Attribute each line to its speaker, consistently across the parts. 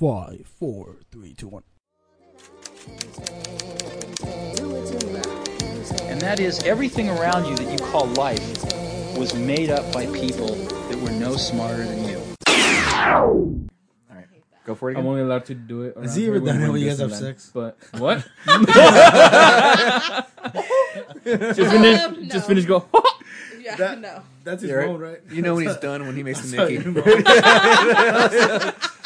Speaker 1: Five, four, three, two, one.
Speaker 2: And that is everything around you that you call life was made up by people that were no smarter than you.
Speaker 3: All right, go for it
Speaker 4: I'm only allowed to do it.
Speaker 1: Has
Speaker 4: around
Speaker 1: he ever done it when you guys have
Speaker 4: Disneyland.
Speaker 1: sex?
Speaker 4: But what? just finish.
Speaker 5: Um,
Speaker 4: Just finish. Go.
Speaker 5: Yeah,
Speaker 1: That-
Speaker 5: no.
Speaker 1: That's his
Speaker 3: Yeah, right.
Speaker 1: phone, right?
Speaker 3: You know when he's done when he makes the
Speaker 1: Sorry,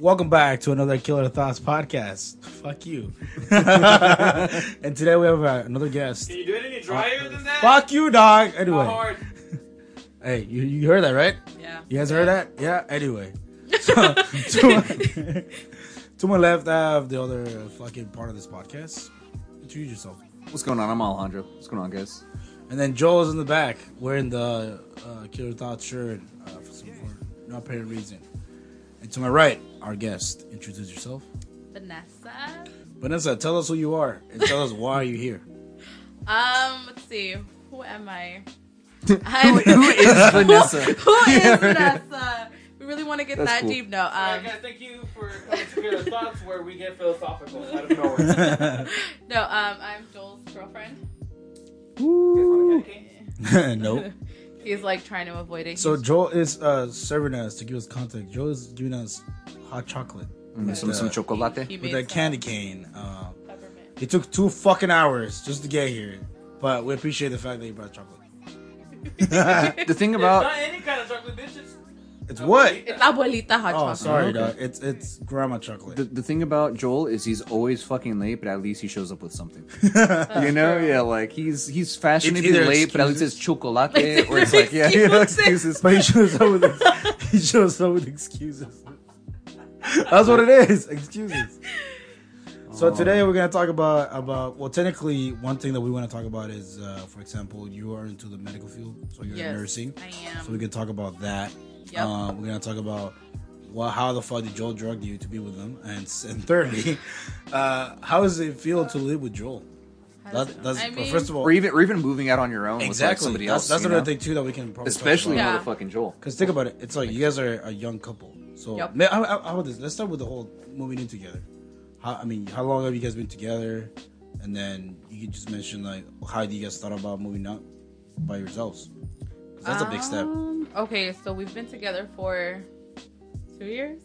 Speaker 1: Welcome back to another Killer Thoughts podcast. Fuck you. and today we have uh, another guest.
Speaker 4: Can you do it any drier than that?
Speaker 1: Fuck you, dog. Anyway, hey, you, you heard that, right?
Speaker 5: Yeah.
Speaker 1: You guys heard that? Yeah. Anyway, so, to, my, to my left, I have the other uh, fucking part of this podcast. Introduce yourself.
Speaker 3: What's going on? I'm Alejandro. What's going on, guys?
Speaker 1: And then Joel's in the back wearing the uh, Killer Thoughts shirt uh, for some for no apparent reason. And to my right, our guest. Introduce yourself.
Speaker 5: Vanessa.
Speaker 1: Vanessa, tell us who you are and tell us why you're here.
Speaker 5: Um, let's see. Who am I? I'm,
Speaker 3: Who is Vanessa?
Speaker 5: Who is Vanessa? We really want to get
Speaker 3: That's
Speaker 5: that
Speaker 3: cool.
Speaker 5: deep. No. Um,
Speaker 4: thank you for coming to Killer Thoughts, where we get philosophical out of nowhere.
Speaker 5: no. Um, I'm Joel's girlfriend.
Speaker 1: nope.
Speaker 5: He's like trying to avoid it.
Speaker 1: So
Speaker 5: He's-
Speaker 1: Joel is uh, serving us to give us context. Joel is giving us hot chocolate
Speaker 3: Mm, some some chocolate.
Speaker 5: he
Speaker 1: with
Speaker 5: made
Speaker 1: that candy cane. Uh, it took two fucking hours just to get here, but we appreciate the fact that you brought chocolate.
Speaker 3: The thing about
Speaker 1: It's what?
Speaker 5: It's abuelita hot
Speaker 1: Oh,
Speaker 5: chocolate.
Speaker 1: sorry, dog. It's it's grandma chocolate.
Speaker 3: the, the thing about Joel is he's always fucking late, but at least he shows up with something. you know, yeah, like he's he's fashionably
Speaker 1: It's either
Speaker 3: late, but at least it's chocolate, or it's like yeah, you know,
Speaker 5: Excuses.
Speaker 3: excuses.
Speaker 1: but he shows up with he shows up with excuses. That's what it is. Excuses. So today we're gonna talk about about well technically one thing that we want to talk about is uh, for example you are into the medical field so you're
Speaker 5: Yes,
Speaker 1: nursing
Speaker 5: I am.
Speaker 1: so we can talk about that.
Speaker 5: Yep.
Speaker 1: Uh, we're gonna talk about well how the fuck did Joel drug you to be with him, and s- and thirdly uh, how does it feel to live with Joel? That, that's
Speaker 5: I mean-
Speaker 1: first of all
Speaker 3: Or even or even moving out on your own with like somebody
Speaker 1: that's,
Speaker 3: else.
Speaker 1: that's another
Speaker 3: know?
Speaker 1: thing too that we can probably
Speaker 3: especially
Speaker 5: Yeah.
Speaker 3: motherfucking Joel.
Speaker 1: because think about it, it's like you guys are a young couple. So
Speaker 5: Yep.
Speaker 1: how, how, how about this? Let's start with the whole moving in together. How, I mean, how long have you guys been together? And then you could just mention like how do you guys thought about moving out by yourselves? 'Cause that's a big step.
Speaker 5: Um, Okay, so we've been together for two years.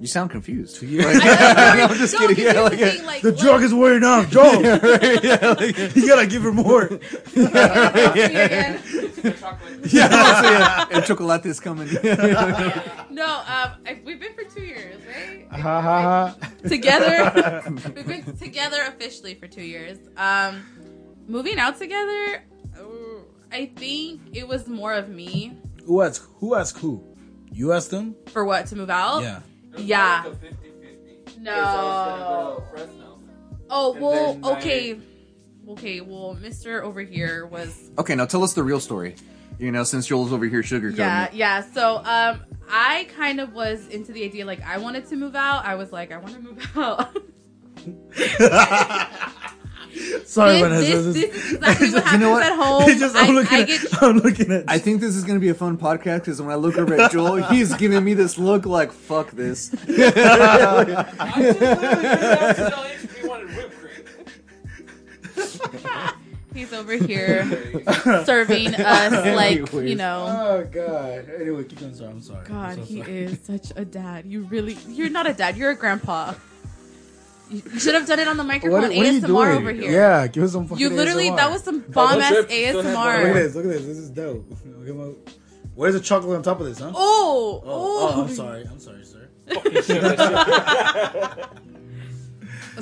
Speaker 3: You sound confused.
Speaker 1: Two years.
Speaker 3: I'm just kidding. Yeah, like,
Speaker 5: Saying, like,
Speaker 1: the
Speaker 5: what-
Speaker 1: drug is wearing off, Joel. you gotta give her more.
Speaker 5: again.
Speaker 3: yeah, yeah. and chocolate is coming.
Speaker 5: No, um, I, we've been for two years, right?
Speaker 1: Ha ha ha.
Speaker 5: together. we've been together officially for two years. Um, moving out together, I think it was more of me
Speaker 1: Who asked? Who asked who? You asked them.
Speaker 5: for what to move out.
Speaker 1: Yeah.
Speaker 5: Yeah.
Speaker 4: Like a 50-50.
Speaker 5: No. Oh well. Okay. Okay. Well, Mister over here was.
Speaker 3: okay, now tell us the real story. You know, since Joel's over here sugarcoating
Speaker 5: Yeah.
Speaker 3: it.
Speaker 5: Yeah. So um, I kind of was into the idea like I wanted to move out. I was like, I want to move out.
Speaker 1: Sorry,
Speaker 5: this,
Speaker 1: Vanessa.
Speaker 5: this, this is exactly what happens
Speaker 3: know what?
Speaker 5: at home.
Speaker 1: Just,
Speaker 5: I,
Speaker 1: I'm looking.
Speaker 5: I
Speaker 1: at,
Speaker 5: get
Speaker 1: I'm looking at.
Speaker 3: I think this is gonna be a fun podcast because when I look over at Joel, he's giving me this look like "fuck this."
Speaker 4: I just literally came out to tell you if you wanted whipped cream.
Speaker 5: He's over here serving us like you know.
Speaker 1: Oh God. Anyway, keep going. Sorry, I'm sorry. I'm
Speaker 5: God,
Speaker 1: so
Speaker 5: he
Speaker 1: sorry.
Speaker 5: is such a dad. You really, you're not a dad. You're a grandpa. You you should have done it on the microphone.
Speaker 1: What, what are you
Speaker 5: ASMR
Speaker 1: doing?
Speaker 5: over here.
Speaker 1: Yeah, give us some fucking
Speaker 5: You literally,
Speaker 1: ASMR.
Speaker 5: that was some bomb ass
Speaker 4: ASMR. still
Speaker 1: Look at this. Look at this. This is dope. Look at my- Where's the chocolate on top of this, huh?
Speaker 5: Oh,
Speaker 1: Oh, oh,
Speaker 5: oh,
Speaker 1: I'm sorry. I'm sorry, sir.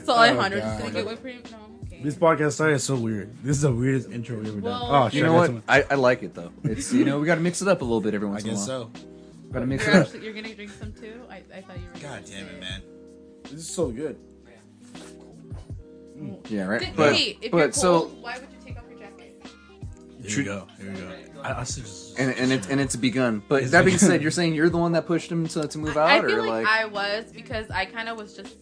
Speaker 5: So Alejandro just
Speaker 1: God.
Speaker 5: gonna get whipped cream. No.
Speaker 1: This podcast started is so weird. This is the weirdest intro we've ever done.
Speaker 5: Well-
Speaker 1: Oh, shit,
Speaker 3: You know
Speaker 1: I
Speaker 3: what? I, I like it though. It's you know we got to mix it up a little bit every
Speaker 1: I
Speaker 3: once in a while.
Speaker 1: guess
Speaker 3: while.
Speaker 1: so.
Speaker 3: Got to mix
Speaker 5: You're
Speaker 3: it up.
Speaker 5: actually, you're gonna drink some too. I, I thought you were.
Speaker 1: God
Speaker 5: gonna
Speaker 1: damn it,
Speaker 5: say
Speaker 1: man. This is so good. Mm.
Speaker 3: Yeah, right.
Speaker 5: Did-
Speaker 3: But
Speaker 5: wait, if
Speaker 3: but
Speaker 5: you're
Speaker 3: so
Speaker 5: cold, why would you take off your jacket?
Speaker 1: Here we go. Here we go. I, I suggest.
Speaker 3: and and it and it's begun. But that being said, you're saying you're the one that pushed him to, to move out,
Speaker 5: I
Speaker 3: or
Speaker 5: feel like,
Speaker 3: like,
Speaker 5: I was because I kind of was just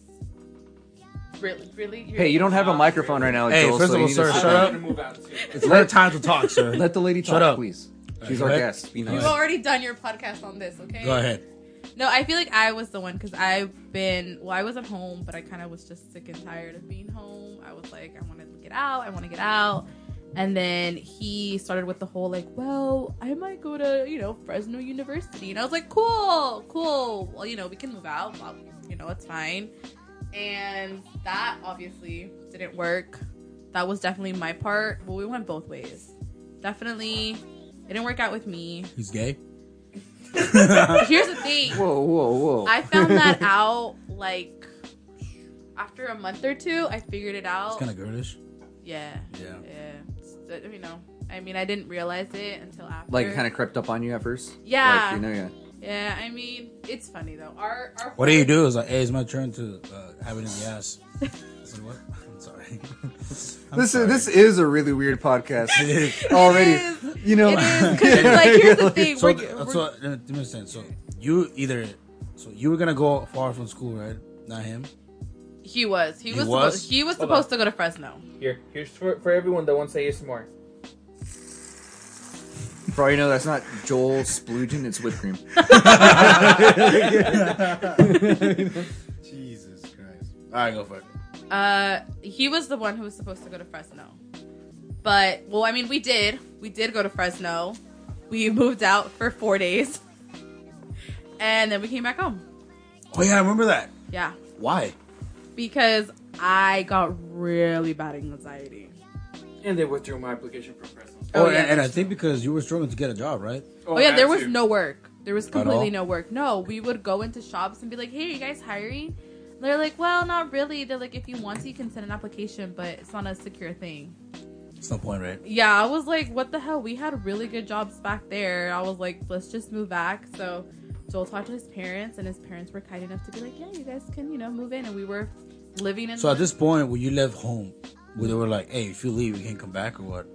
Speaker 5: really, really.
Speaker 3: hey, you don't have a microphone right now,
Speaker 1: Hey,
Speaker 3: Joel.
Speaker 1: first
Speaker 3: so
Speaker 1: of
Speaker 3: you
Speaker 1: all,
Speaker 3: need
Speaker 1: sir,
Speaker 3: to-
Speaker 1: shut
Speaker 4: I'm
Speaker 1: up.
Speaker 4: gonna move.
Speaker 1: It's her time to talk, sir.
Speaker 3: Let the lady talk,
Speaker 1: Shut up.
Speaker 3: please. She's
Speaker 1: Go
Speaker 3: our
Speaker 1: ahead.
Speaker 3: guest. Be
Speaker 1: Go
Speaker 5: You've already done your podcast on this, okay?
Speaker 1: Go ahead.
Speaker 5: No, I feel like I was the one because I've been well. I was at home, but I kind of was just sick and tired of being home. I was like, I want to get out. I want to get out. And then he started with the whole like, well, I might go to you know Fresno University, and I was like, cool, cool. Well, you know, we can move out. Well, you know, it's fine. And that obviously didn't work. That was definitely my part. Well, we went both ways. Definitely, it didn't work out with me.
Speaker 1: He's gay.
Speaker 5: Here's the thing.
Speaker 3: Whoa, whoa, whoa!
Speaker 5: I found that out like after a month or two. I figured it out.
Speaker 1: It's kind of girlish.
Speaker 5: yeah,
Speaker 1: Yeah.
Speaker 5: yeah. So, you know, I mean, I didn't realize it until after.
Speaker 3: like, it kind of crept up on you at first.
Speaker 5: Yeah.
Speaker 3: Like, you know, yeah.
Speaker 5: Yeah, I mean, it's funny though. Our, our
Speaker 1: What do you do? Is like, hey, it's my turn to uh, have it in the ass. So what? I'm sorry. I'm
Speaker 3: This
Speaker 1: sorry.
Speaker 3: is this is a really weird podcast
Speaker 1: It is.
Speaker 3: already.
Speaker 5: It is.
Speaker 3: You know,
Speaker 5: It is because like here's the thing.
Speaker 1: So,
Speaker 5: we're,
Speaker 1: th-
Speaker 5: we're-
Speaker 1: so uh, let me understand. So you either, so you were gonna go far from school, right? Not him.
Speaker 5: He was. He
Speaker 1: He
Speaker 5: was.
Speaker 1: was?
Speaker 5: Supposed, he was
Speaker 4: Hold
Speaker 5: supposed to go to Fresno.
Speaker 4: Here, here's for, for everyone that wants to ASMR.
Speaker 3: for all you know, that's not Joel Splugen. It's whipped cream.
Speaker 1: Jesus Christ. All right, go for it.
Speaker 5: Uh, he was the one who was supposed to go to Fresno. But well, I mean, we did. We did go to Fresno. We moved out for four days, and then we came back home.
Speaker 1: Oh yeah, I remember that.
Speaker 5: Yeah,
Speaker 1: Why?
Speaker 5: Because I got really bad anxiety.
Speaker 4: And they withdrew my application for Fresno.
Speaker 1: Oh,
Speaker 5: Oh, yeah,
Speaker 1: and, and I think because you were struggling to get a job, right?
Speaker 5: Oh, oh
Speaker 4: yeah,
Speaker 5: there was
Speaker 4: to.
Speaker 5: no work. There was completely no work. No, we would go into shops and be like, "Hey, are you guys hiring?" They're like, "Well, not really." They're like, "If you want to, you can send an application, but it's not a secure thing."
Speaker 1: It's no point, right?
Speaker 5: Yeah, I was like, what the hell? We had really good jobs back there. I was like, let's just move back. So Joel talked to his parents, and his parents were kind enough to be like, yeah, you guys can, you know, move in. And we were living in.
Speaker 1: So at this point, when you left home, where they were like, "Hey, if you leave, you can't come back," or what?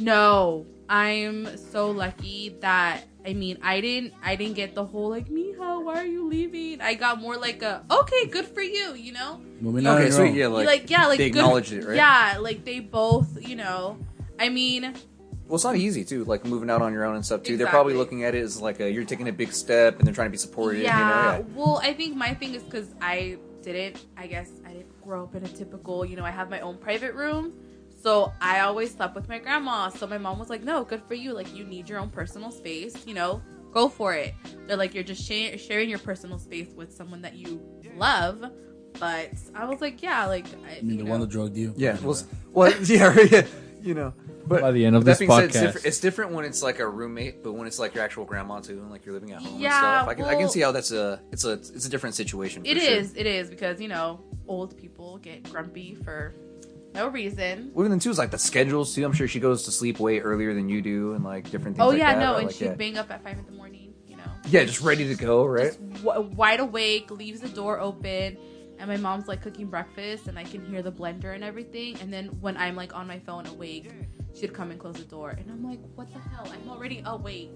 Speaker 5: no, I'm so lucky that I mean, I didn't, I didn't get the whole like, Mija, why are you leaving? I got more like a, okay, good for you, you know.
Speaker 1: Moving on.
Speaker 3: Okay,
Speaker 1: your
Speaker 3: sweet. Yeah, like,
Speaker 5: Like, yeah, like
Speaker 3: they
Speaker 5: good-
Speaker 3: acknowledged it, right?
Speaker 5: Yeah, like they both, you know. I mean,
Speaker 3: Well, it's not easy too, like moving out on your own and stuff too. They're probably looking at it as like a, you're taking a big step and they're trying to be supportive.
Speaker 5: Yeah.
Speaker 3: You know?
Speaker 5: Well, I think my thing is because I didn't. I guess I didn't grow up in a typical. You know, I have my own private room, so I always slept with my grandma. So my mom was like, "No, good for you. Like, you need your own personal space. You know, go for it." They're like, "You're just sha- sharing your personal space with someone that you love." But I was like, "Yeah, like I,
Speaker 1: I mean,
Speaker 5: you
Speaker 1: the
Speaker 5: know.
Speaker 1: one that drugged you.
Speaker 3: Yeah. Well, well, yeah, yeah. You know, but
Speaker 6: By the end of
Speaker 3: that
Speaker 6: this
Speaker 3: being said, it's
Speaker 6: podcast.
Speaker 3: different, it's different when it's like a roommate, but when it's like your actual grandma too, and like you're living at home
Speaker 5: Yeah,
Speaker 3: and stuff. I can, I can see how that's a it's a it's a different situation.
Speaker 5: It
Speaker 3: sure.
Speaker 5: is, it is because you know old people get grumpy for no reason.
Speaker 3: Well, then too is like the schedules too. I'm sure she goes to sleep way earlier than you do, and like different things.
Speaker 5: Oh
Speaker 3: like
Speaker 5: yeah,
Speaker 3: that,
Speaker 5: no, and
Speaker 3: like,
Speaker 5: she'd
Speaker 3: yeah.
Speaker 5: bang up at five in the morning. You know.
Speaker 3: yeah, just ready to go, right?
Speaker 5: just w- wide awake, leaves the door open, and my mom's like cooking breakfast, and I can hear the blender and everything. And then when I'm like on my phone awake, she'd come and close the door, and I'm like, what the hell? I'm already awake.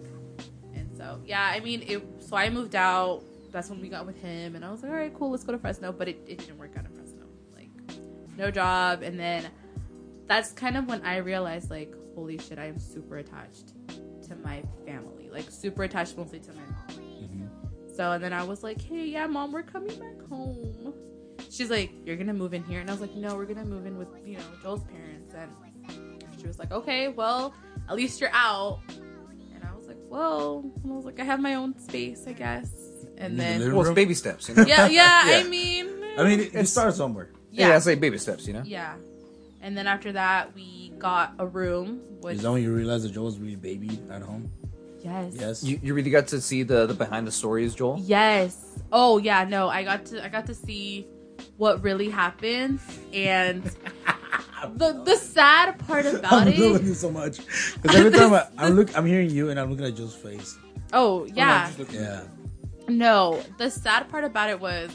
Speaker 5: And so yeah, I mean, it. So I moved out. That's when we got with him, and I was like, all right, cool, let's go to Fresno. But it, it didn't work out in Fresno. Like, no job, and then that's kind of when I realized, like, holy shit, I am super attached to my family. Like, super attached mostly to my mom. Mm-hmm. So and then I was like, "Hey, yeah, mom, we're coming back home." She's like, "You're gonna move in here," and I was like, "No, we're gonna move in with you know Joel's parents." And she was like, "Okay, well, at least you're out." And I was like, "Well," and I was like, "I have my own space, I guess." And then
Speaker 1: to live-
Speaker 3: Well, it's baby steps. You know?
Speaker 5: yeah, yeah,
Speaker 3: Yeah.
Speaker 5: I mean,
Speaker 1: I mean, it, it starts somewhere.
Speaker 3: yeah,
Speaker 5: yeah,
Speaker 3: I say baby steps. You know.
Speaker 5: yeah. And then after that, we got a room. Which
Speaker 1: Is that when you realize that Joe was really baby at home?
Speaker 5: yes,
Speaker 1: Yes.
Speaker 3: You, you really got to see the the behind the stories, Joel.
Speaker 5: Yes. Oh yeah, no, I got to I got to see what really happens and the the sad part about
Speaker 1: I'm
Speaker 5: it.
Speaker 1: loving you so much because every time I, I'm look, I'm hearing you and I'm looking at Joe's face.
Speaker 5: Oh yeah.
Speaker 1: Yeah.
Speaker 5: No, the sad part about it was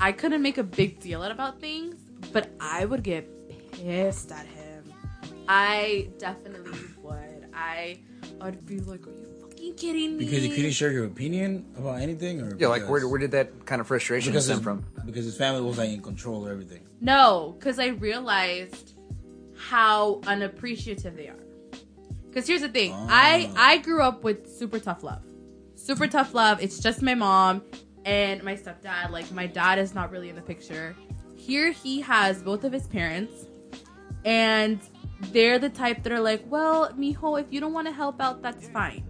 Speaker 5: I couldn't make a big deal out about things, but I would get pissed at him. I definitely would. I I'd be like, "Are you fucking kidding me?"
Speaker 1: Because you couldn't share your opinion about anything, or
Speaker 3: Yeah, like where, where did that kind of frustration
Speaker 1: because
Speaker 3: stem
Speaker 1: his,
Speaker 3: from?
Speaker 1: because his family was like in control of everything.
Speaker 5: No, because I realized how unappreciative they are. Because here's the thing, I ah. I grew up with super tough love, super tough love. It's just my mom and my stepdad. Like my dad is not really in the picture. Here he has both of his parents, and they're the type that are like, well, mijo, if you don't want to help out, that's fine.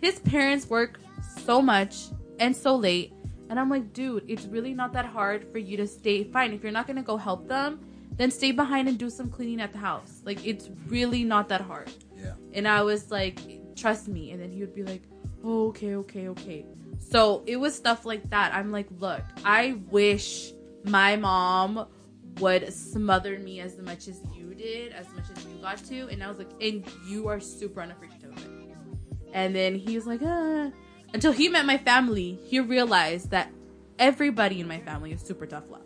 Speaker 5: His parents work so much and so late. And I'm like, dude, it's really not that hard for you to stay fine. If you're not gonna go help them, then stay behind and do some cleaning at the house. Like, it's really not that hard.
Speaker 1: Yeah.
Speaker 5: And I was like, trust me. And then he would be like, oh, okay, okay, okay. So it was stuff like that. I'm like, look, I wish my mom would smother me as much as you did, as much as you got to. And I was like, and you are super unappreciative of it. And then he was like, ah. Until he met my family, he realized that everybody in my family is super tough love.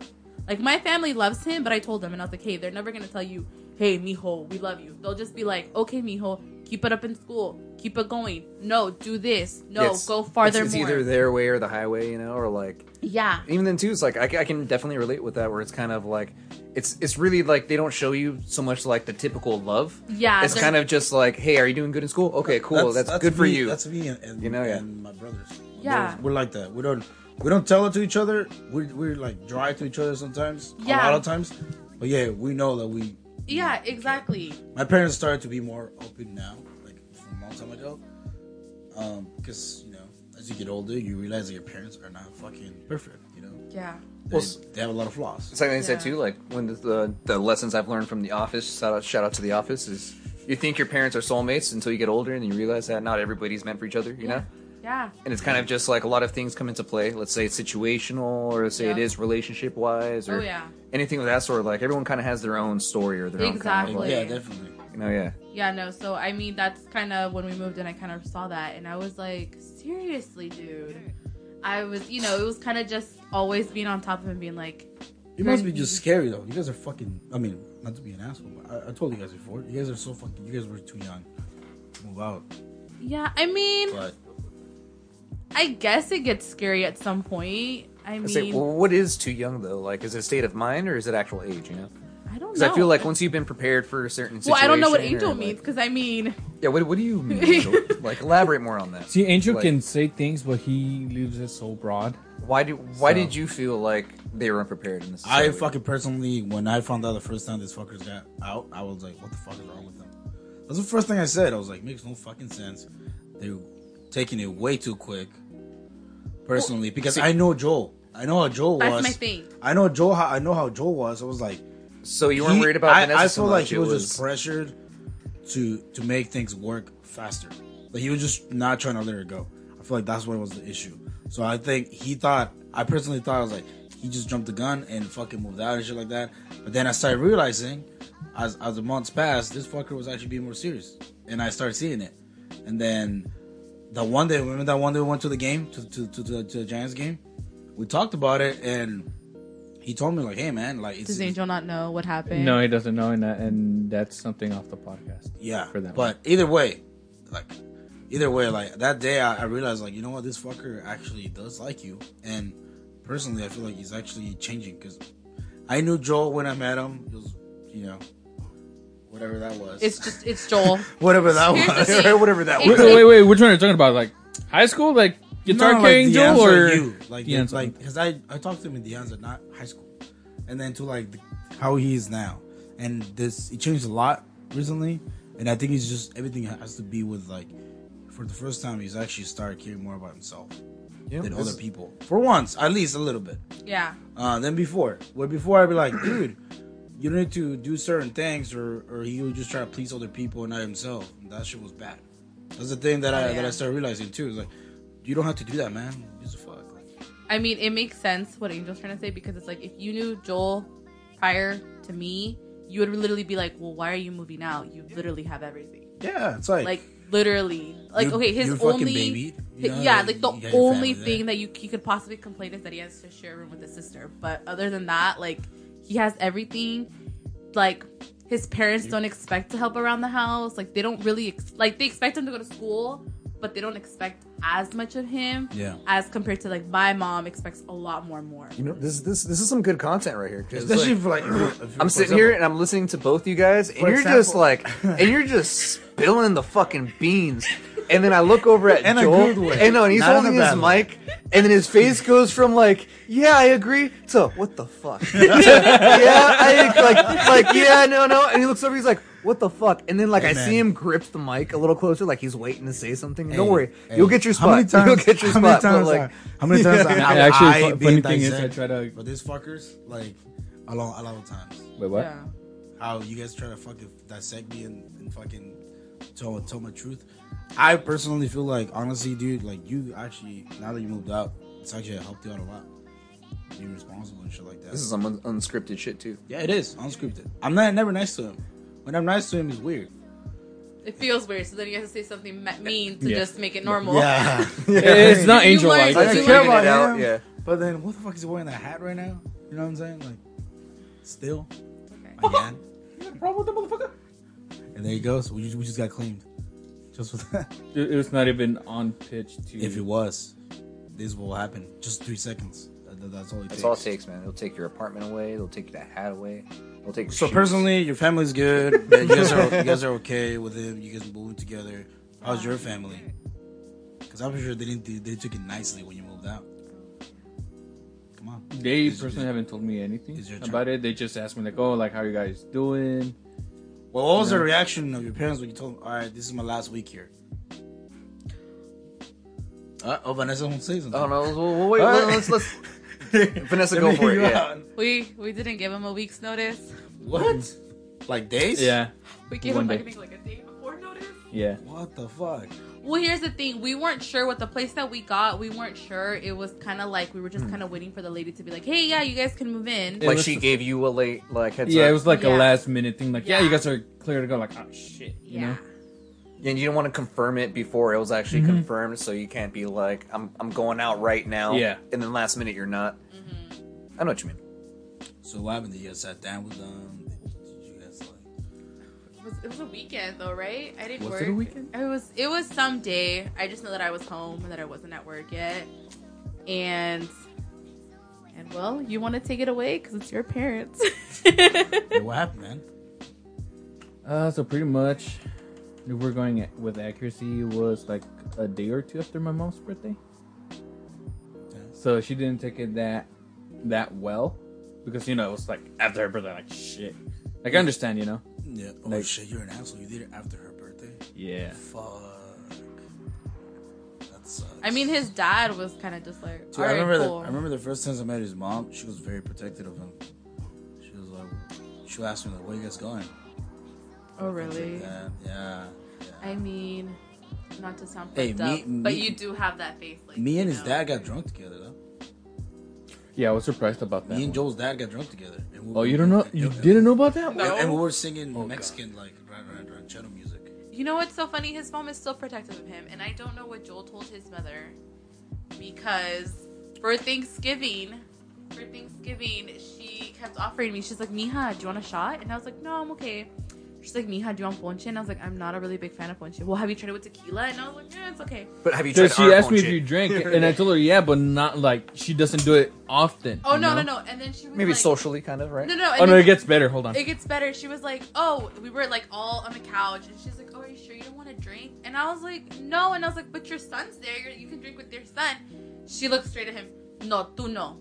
Speaker 5: Like my family loves him, but I told them, and I was like, hey, they're never gonna tell you, hey, mijo, we love you. They'll just be like, okay, mijo, keep it up in school, keep it going. No, do this. No,
Speaker 3: it's-
Speaker 5: go farther
Speaker 3: It's, it's
Speaker 5: more.
Speaker 3: either their way or the highway, you know, or like
Speaker 5: yeah,
Speaker 3: even then too. It's like I, I can definitely relate with that, where it's kind of like it's it's really like they don't show you so much like the typical love.
Speaker 5: Yeah,
Speaker 3: it's kind of just like, hey, are you doing good in school? Okay, cool, that's, good for you.
Speaker 1: That's me and, and
Speaker 3: You know, yeah.
Speaker 1: and my brothers.
Speaker 5: Yeah.
Speaker 1: we're, we're like that. We don't we don't tell it to each other. We're, we're like dry to each other sometimes.
Speaker 5: Yeah.
Speaker 1: a lot of times. But yeah, we know that we.
Speaker 5: Yeah, exactly.
Speaker 1: My parents started to be more open now, like from a long time ago. Um, because you know, as you get older, you realize that your parents are not fucking perfect. You know,
Speaker 5: Yeah,
Speaker 1: they,
Speaker 3: Well,
Speaker 1: they have a lot of flaws.
Speaker 3: It's like they said too, like when the, the the lessons I've learned from The Office. Shout out, shout out to The Office is you think your parents are soulmates until you get older and you realize that not everybody's meant for each other. You know.
Speaker 5: Yeah,
Speaker 3: And it's kind of just like a lot of things come into play. Let's say it's situational, or let's say it
Speaker 5: Yeah.
Speaker 3: is relationship wise, or
Speaker 5: Oh, yeah.
Speaker 3: anything of that sort. Like everyone kind of has their own story or their own kind of
Speaker 5: Exactly.
Speaker 3: like,
Speaker 1: Yeah, definitely.
Speaker 3: you know, yeah.
Speaker 5: yeah. No, so I mean, that's kind of when we moved in. I kind of saw that, and I was like, seriously, dude. I was, you know, it was kind of just always being on top of him, being like,
Speaker 1: You must be just scary though. You guys are fucking. I mean, not to be an asshole, but I, I told you guys before. You guys are so fucking. You guys were too young to move out.
Speaker 5: yeah. I mean,
Speaker 1: But
Speaker 5: I guess it gets scary at some point. I
Speaker 3: I
Speaker 5: mean,
Speaker 3: say, well, what is too young though? Like, is it state of mind or is it actual age? You know,
Speaker 5: I don't
Speaker 3: because
Speaker 5: know.
Speaker 3: I feel like once you've been prepared for a certain
Speaker 5: well, I don't know what angel
Speaker 3: like-
Speaker 5: means because I mean,
Speaker 3: Yeah, what, what do you mean? Like, elaborate more on that.
Speaker 6: See, Angel
Speaker 3: Like-
Speaker 6: can say things, but he leaves it so broad.
Speaker 3: Why do Why
Speaker 6: So-
Speaker 3: did you feel like they were unprepared in this?
Speaker 1: I fucking personally, when I found out the first time this fuckers got out, I was like, "What the fuck is wrong with them?" That's the first thing I said. I was like, "Makes no fucking sense." They're taking it way too quick. Personally, because
Speaker 3: see-
Speaker 1: I know Joel. I know how Joel
Speaker 5: that's
Speaker 1: was.
Speaker 5: my thing.
Speaker 1: I know Joel. How I know how Joel was. I was like,
Speaker 3: So you weren't
Speaker 1: he-
Speaker 3: worried about
Speaker 1: I,
Speaker 3: Vanessa
Speaker 1: I
Speaker 3: so
Speaker 1: feel like he was,
Speaker 3: was
Speaker 1: just pressured to to make things work faster. Like he was just not trying to let it go. I feel like that's what was the issue. So I think he thought. I personally thought I was like he just jumped the gun and fucking moved out and shit like that. But then I started realizing, as as the months passed, this fucker was actually being more serious, and I started seeing it. And then the one day, remember that one day we went to the game to to to, to, to the Giants game. We talked about it, and he told me like, "Hey man, like it's,
Speaker 5: Does
Speaker 1: it's-
Speaker 5: Angel not know what happened?
Speaker 6: No, he doesn't know, and that, and that's something off the podcast.
Speaker 1: Yeah,
Speaker 6: for them.
Speaker 1: But either way, like either way, like that day, I, I realized like you know what, this fucker actually does like you, and personally, I feel like he's actually changing because I knew Joel when I met him. He was, you know, whatever that was.
Speaker 5: It's just it's Joel.
Speaker 1: whatever that
Speaker 5: Here's the
Speaker 1: was.
Speaker 5: thing.
Speaker 1: whatever that
Speaker 5: It's
Speaker 1: was.
Speaker 6: Wait, wait, wait, which one are you talking about? Like high school, like guitar
Speaker 1: No,
Speaker 6: carrying
Speaker 1: like,
Speaker 6: Joel,
Speaker 1: De Anza,
Speaker 6: or
Speaker 1: you, like,
Speaker 6: De Anza.
Speaker 1: like, because I I talked to him in De Anza, not high school, and then to like the, how he is now, and this he changed a lot recently, and I think he's just everything has to be with like, for the first time he's actually started caring more about himself
Speaker 3: Yeah,
Speaker 1: than other people for once, at least a little bit,
Speaker 5: Yeah.
Speaker 1: uh, than before. Where before I'd be like, dude. You don't need to do certain things, or, or he would just try to please other people and not himself. And that shit was bad. That's the thing that oh, I
Speaker 5: Oh,
Speaker 1: that. I started realizing too. Is like, you don't have to do that, man. Just fuck. Like,
Speaker 5: I mean, it makes sense what Angel's trying to say because it's like if you knew Joel prior to me, you would literally be like, "Well, why are you moving out? You literally have everything."
Speaker 1: Yeah, it's like,
Speaker 5: Like literally like okay his only
Speaker 1: you know,
Speaker 5: yeah
Speaker 1: like,
Speaker 5: the
Speaker 1: you got your
Speaker 5: only
Speaker 1: family there.
Speaker 5: thing that you he could possibly complain is that he has to share a room with his sister but other than that like he has everything like his parents don't expect to help around the house like they don't really ex- like they expect him to go to school but they don't expect as much of him
Speaker 1: Yeah.
Speaker 5: as compared to like my mom expects a lot more more
Speaker 3: You know, this this this is some good content right here.
Speaker 1: Especially
Speaker 3: like,
Speaker 1: for like, if you're- if you're-
Speaker 3: I'm
Speaker 1: for
Speaker 3: sitting here and I'm listening to both you guys, and
Speaker 1: For
Speaker 3: you're just like, and you're just spilling the fucking beans. And then I look over at
Speaker 1: In a
Speaker 3: Joel,
Speaker 1: good way.
Speaker 3: and no, and he's
Speaker 1: Not
Speaker 3: holding his
Speaker 1: bad way.
Speaker 3: mic, and then his face goes from like, "Yeah, I agree," to "What the fuck?" yeah, I like, like, yeah, no, no, and he looks over, he's like, "What the fuck?" And then like
Speaker 1: Hey,
Speaker 3: I
Speaker 1: man.
Speaker 3: see him grip the mic a little closer, like he's waiting to say something.
Speaker 1: Hey,
Speaker 3: Don't worry,
Speaker 1: hey,
Speaker 3: you'll get your
Speaker 1: How many
Speaker 3: spot.
Speaker 1: times?
Speaker 3: You'll get your
Speaker 1: how many
Speaker 3: spot. But
Speaker 1: times?
Speaker 3: like,
Speaker 1: I- how many times? I,
Speaker 6: Yeah, actually,
Speaker 1: I,
Speaker 6: fu-
Speaker 1: being
Speaker 6: funny thing is, I try to.
Speaker 1: for these fuckers like a lot, a lot of times.
Speaker 6: Wait, what?
Speaker 5: yeah
Speaker 1: How you guys try to fucking dissect me and, and fucking tell tell my truth. I personally feel like honestly, dude, like you actually now that you moved out, it's actually helped you out a lot. Being responsible and shit like that.
Speaker 3: this is some un- unscripted shit too.
Speaker 1: yeah, it is unscripted. I'm not never nice to him. When I'm nice to him, he's weird.
Speaker 5: it feels weird so then you have to say something me- mean to
Speaker 6: Yeah.
Speaker 5: just make it normal
Speaker 1: Yeah,
Speaker 6: It's not
Speaker 5: You
Speaker 6: angel like.
Speaker 5: learned
Speaker 1: I don't
Speaker 5: do
Speaker 1: care
Speaker 5: it.
Speaker 1: about
Speaker 3: out,
Speaker 1: him.
Speaker 3: yeah.
Speaker 1: But then, what the fuck is he wearing that hat right now? You know what I'm saying? Like, still,
Speaker 5: Okay.
Speaker 1: again. problem with the motherfucker? And there you go. So we just, we just got claimed. Just with that.
Speaker 6: It, it was not even on pitch to.
Speaker 1: If it was, this will happen. Just three seconds. Uh, that- that- that's all it
Speaker 3: That's
Speaker 1: takes.
Speaker 3: all it takes, man. It'll take your apartment away. They'll take that hat away. They'll take. Your
Speaker 1: So
Speaker 3: shoes.
Speaker 1: personally, your family's good. man. You guys are you guys are okay with him. You guys moving together. How's your family? Because I'm sure they didn't. They took it nicely when you moved out. Come on.
Speaker 6: They
Speaker 1: Is-
Speaker 6: personally haven't told me anything
Speaker 1: is your
Speaker 6: about it. They just asked me like, "Oh, like how you guys doing?"
Speaker 1: Well, what was the reaction of your parents when you told them, "All right, this is my last week here"? Uh, oh, Vanessa won't say something.
Speaker 3: I don't know. We'll, we'll wait. Let's let's. Vanessa, go for it. Yeah.
Speaker 5: we we didn't give him a week's notice
Speaker 1: What? Like days?
Speaker 6: Yeah,
Speaker 5: we gave
Speaker 6: One
Speaker 5: him
Speaker 6: day.
Speaker 5: like, I think, like a day before notice
Speaker 6: yeah.
Speaker 1: What the fuck?
Speaker 5: Well, here's the thing. We weren't sure what the place that we got. We weren't sure. It was kind of like we were
Speaker 6: Hmm.
Speaker 5: just kind of waiting for the lady to be like, "Hey, yeah, you guys can move in."
Speaker 3: Like
Speaker 6: was-
Speaker 3: she gave you a late like heads
Speaker 6: Yeah,
Speaker 3: up.
Speaker 6: it was like
Speaker 5: Yeah.
Speaker 6: a last minute thing. Like, yeah.
Speaker 5: Yeah.
Speaker 6: you guys are clear to go. Like, oh shit, you
Speaker 5: yeah.
Speaker 6: know.
Speaker 3: and you don't want to confirm it before it was actually
Speaker 6: Mm-hmm.
Speaker 3: confirmed, so you can't be like, "I'm I'm going out right now."
Speaker 6: Yeah.
Speaker 3: and then last minute you're not.
Speaker 5: Mm-hmm.
Speaker 3: I know what you mean.
Speaker 1: So what happened? Did you guys sat down with them?
Speaker 5: Was, it was a weekend though, right? I didn't
Speaker 6: Was
Speaker 5: work.
Speaker 6: it a weekend?
Speaker 5: It was. It was some day. I just know that I was home and that I wasn't at work yet. And and well, you want to take it away because it's your parents.
Speaker 1: Hey, what happened, man?
Speaker 6: Uh, so pretty much, if we're going with accuracy, it was like a day or two after my mom's birthday. So she didn't take it that that well because you know it was like after her birthday, like shit. Like I understand, you know.
Speaker 1: Yeah. Oh
Speaker 6: Like-
Speaker 1: shit, you're an asshole. You did it after her birthday.
Speaker 6: Yeah.
Speaker 1: Fuck. That sucks.
Speaker 5: I mean, his dad was kind of just like,
Speaker 1: Dude,
Speaker 5: "All
Speaker 1: I
Speaker 5: right,
Speaker 1: remember.
Speaker 5: cool."
Speaker 1: The, I remember the first time I met his mom. She was very protective of him. She was like, she asked me like, "Where you guys going?"
Speaker 5: oh, really?
Speaker 1: Yeah. Yeah. yeah.
Speaker 5: I mean, not to sound
Speaker 1: Hey,
Speaker 5: fucked
Speaker 1: me-
Speaker 5: up, but
Speaker 1: me-
Speaker 5: you do have that face. Like
Speaker 1: Me and his
Speaker 5: know.
Speaker 1: dad got drunk together though.
Speaker 6: Yeah, I was surprised about that.
Speaker 1: Me and. Joel's dad got drunk together. And we
Speaker 6: Oh, you don't know? You
Speaker 1: and-
Speaker 6: didn't know about that?
Speaker 5: No.
Speaker 1: And we were singing
Speaker 6: Oh,
Speaker 1: Mexican like ran- ran- ranchero music.
Speaker 5: You know what's so funny? His mom is still protective of him, and I don't know what Joel told his mother because for Thanksgiving, for Thanksgiving, she kept offering me. She's like, "Mija, do you want a shot?" And I was like, "No, I'm okay." She's like, "Mija, do you want ponche?" And I was like, "I'm not a really big fan of ponche." Well, have you tried it with tequila? And I was like, "Yeah, it's okay."
Speaker 3: But have you tried?
Speaker 6: So she
Speaker 3: our
Speaker 6: asked me if you drink, and I told her yeah, but not like she doesn't do it often.
Speaker 5: Oh no,
Speaker 6: know?
Speaker 5: no, no! And then she was
Speaker 3: Maybe
Speaker 5: like,
Speaker 3: socially, kind of, right?
Speaker 5: No, no. And
Speaker 6: Oh no,
Speaker 5: then-
Speaker 6: it gets better. Hold on.
Speaker 5: it gets better. She was like, "Oh, we were like all on the couch," and she's like, "Oh, are you sure you don't want to drink?" And I was like, "No," and I was like, "But your son's there. You're, you can drink with your son." She looked straight at him. No, tu no.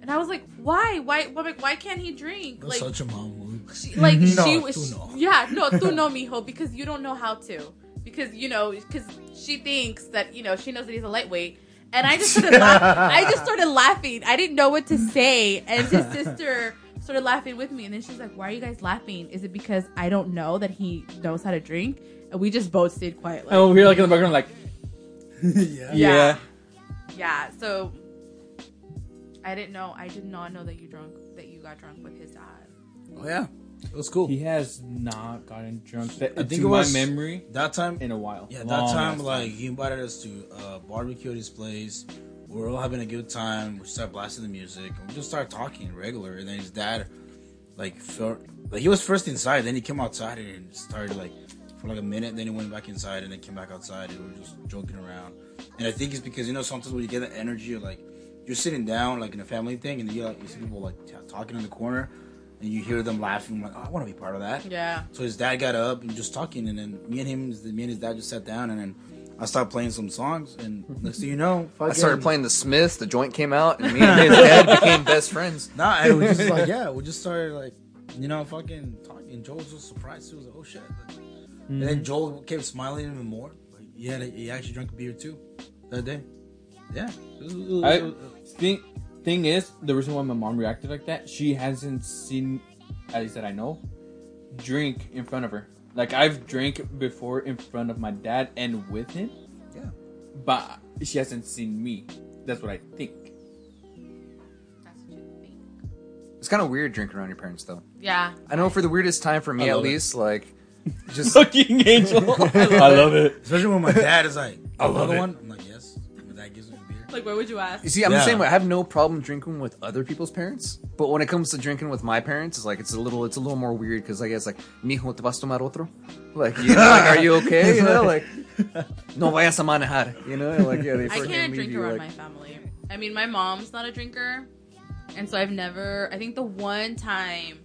Speaker 5: And I was like, "Why? Why? Why, why can't he drink?"
Speaker 1: That's
Speaker 5: Like,
Speaker 1: such a mom move.
Speaker 5: She, mm-hmm. like
Speaker 1: No,
Speaker 5: she was,
Speaker 1: no.
Speaker 5: yeah, no, tu no, mijo, because you don't know how to, because you know, because she thinks that you know she knows that he's a lightweight. And I just started laughing. I just started laughing. I didn't know what to say, and his sister started laughing with me. And then she's like, "Why are you guys laughing? Is it because I don't know that he knows how to drink?" And we just both stayed quiet. Like,
Speaker 6: and we were like in the background, like
Speaker 1: yeah.
Speaker 6: yeah.
Speaker 5: yeah. So I didn't know. I did not know that you drunk. That you got drunk with his dad.
Speaker 1: Oh yeah. It was cool.
Speaker 6: He has not gotten drunk. That,
Speaker 1: I think
Speaker 6: to
Speaker 1: it was-
Speaker 6: my memory
Speaker 1: that time,
Speaker 6: in a while.
Speaker 1: yeah, that
Speaker 6: Long
Speaker 1: time,
Speaker 6: ass
Speaker 1: like he invited us to uh, barbecue at his place. We were all having a good time. We started blasting the music, and we just started talking regular. And then his dad, like, felt like he was first inside. Then he came outside and started like for like a minute. Then he went back inside, and then came back outside, and we were just joking around. And I think it's because you know sometimes when you get that energy, of, like you're sitting down like in a family thing, and you, like, you see people like t- talking in the corner, and you hear them laughing. like, oh, I want to be part of that.
Speaker 5: Yeah.
Speaker 1: So his dad got up and just talking, and then me and him, me and his dad just sat down, and then I started playing some songs, and next thing you know,
Speaker 3: I started playing the Smiths. The joint came out, and me and his dad became best friends.
Speaker 1: Nah, and we just like yeah, we just started like, you know, fucking talking. And Joel was just surprised. He was like, oh shit, Like, and then mm-hmm. Joel kept smiling even more. Like he had, a, he actually drank a beer too that day. Yeah, It was- it was-
Speaker 6: I,
Speaker 1: it was-
Speaker 6: thing, thing is, the reason why my mom reacted like that, she hasn't seen, at least that I know, drink in front of her. Like I've drank before in front of my dad and with him,
Speaker 1: yeah.
Speaker 6: but she hasn't seen me. That's what I think.
Speaker 5: That's what you think.
Speaker 3: It's kind of weird drinking around your parents, though.
Speaker 5: Yeah.
Speaker 3: I know for the weirdest time for me, at
Speaker 1: love it.
Speaker 3: least, like just
Speaker 6: Fucking angel. I love it.
Speaker 1: Especially when my dad is like,
Speaker 6: I love
Speaker 1: another
Speaker 6: it.
Speaker 1: one. I'm like, yes.
Speaker 5: Like, why would you ask?
Speaker 3: You see, I'm the
Speaker 1: Yeah.
Speaker 3: same way. I have no problem drinking with other people's parents, but when it comes to drinking with my parents, it's like it's a little, it's a little more weird because I guess like, mijo, te vas a tomar otro? Like, you know, like, are you okay? You know, like, no vayas a manejar. You know, like, yeah, they
Speaker 5: I
Speaker 3: fucking
Speaker 5: can't
Speaker 3: leave
Speaker 5: drink
Speaker 3: you,
Speaker 5: around
Speaker 3: like-
Speaker 5: my family. I mean, my mom's not a drinker, and so I've never. I think the one time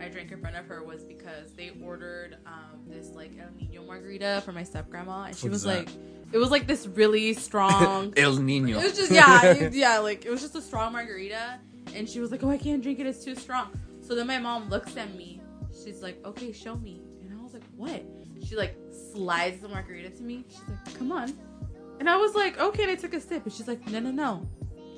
Speaker 5: I drank in front of her was because they ordered um, this like El Nino margarita for my step grandma, and she
Speaker 1: What
Speaker 5: was
Speaker 1: is that?
Speaker 5: like, it was like this really strong.
Speaker 3: El Nino.
Speaker 5: It was just yeah, it- yeah, like it was just a strong margarita, and she was like, "Oh, I can't drink it; it's too strong." So then my mom looks at me. She's like, "Okay, show me," and I was like, "What?" She like slides the margarita to me. She's like, "Come on," and I was like, "Okay," and I took a sip, and she's like, "No, no, no,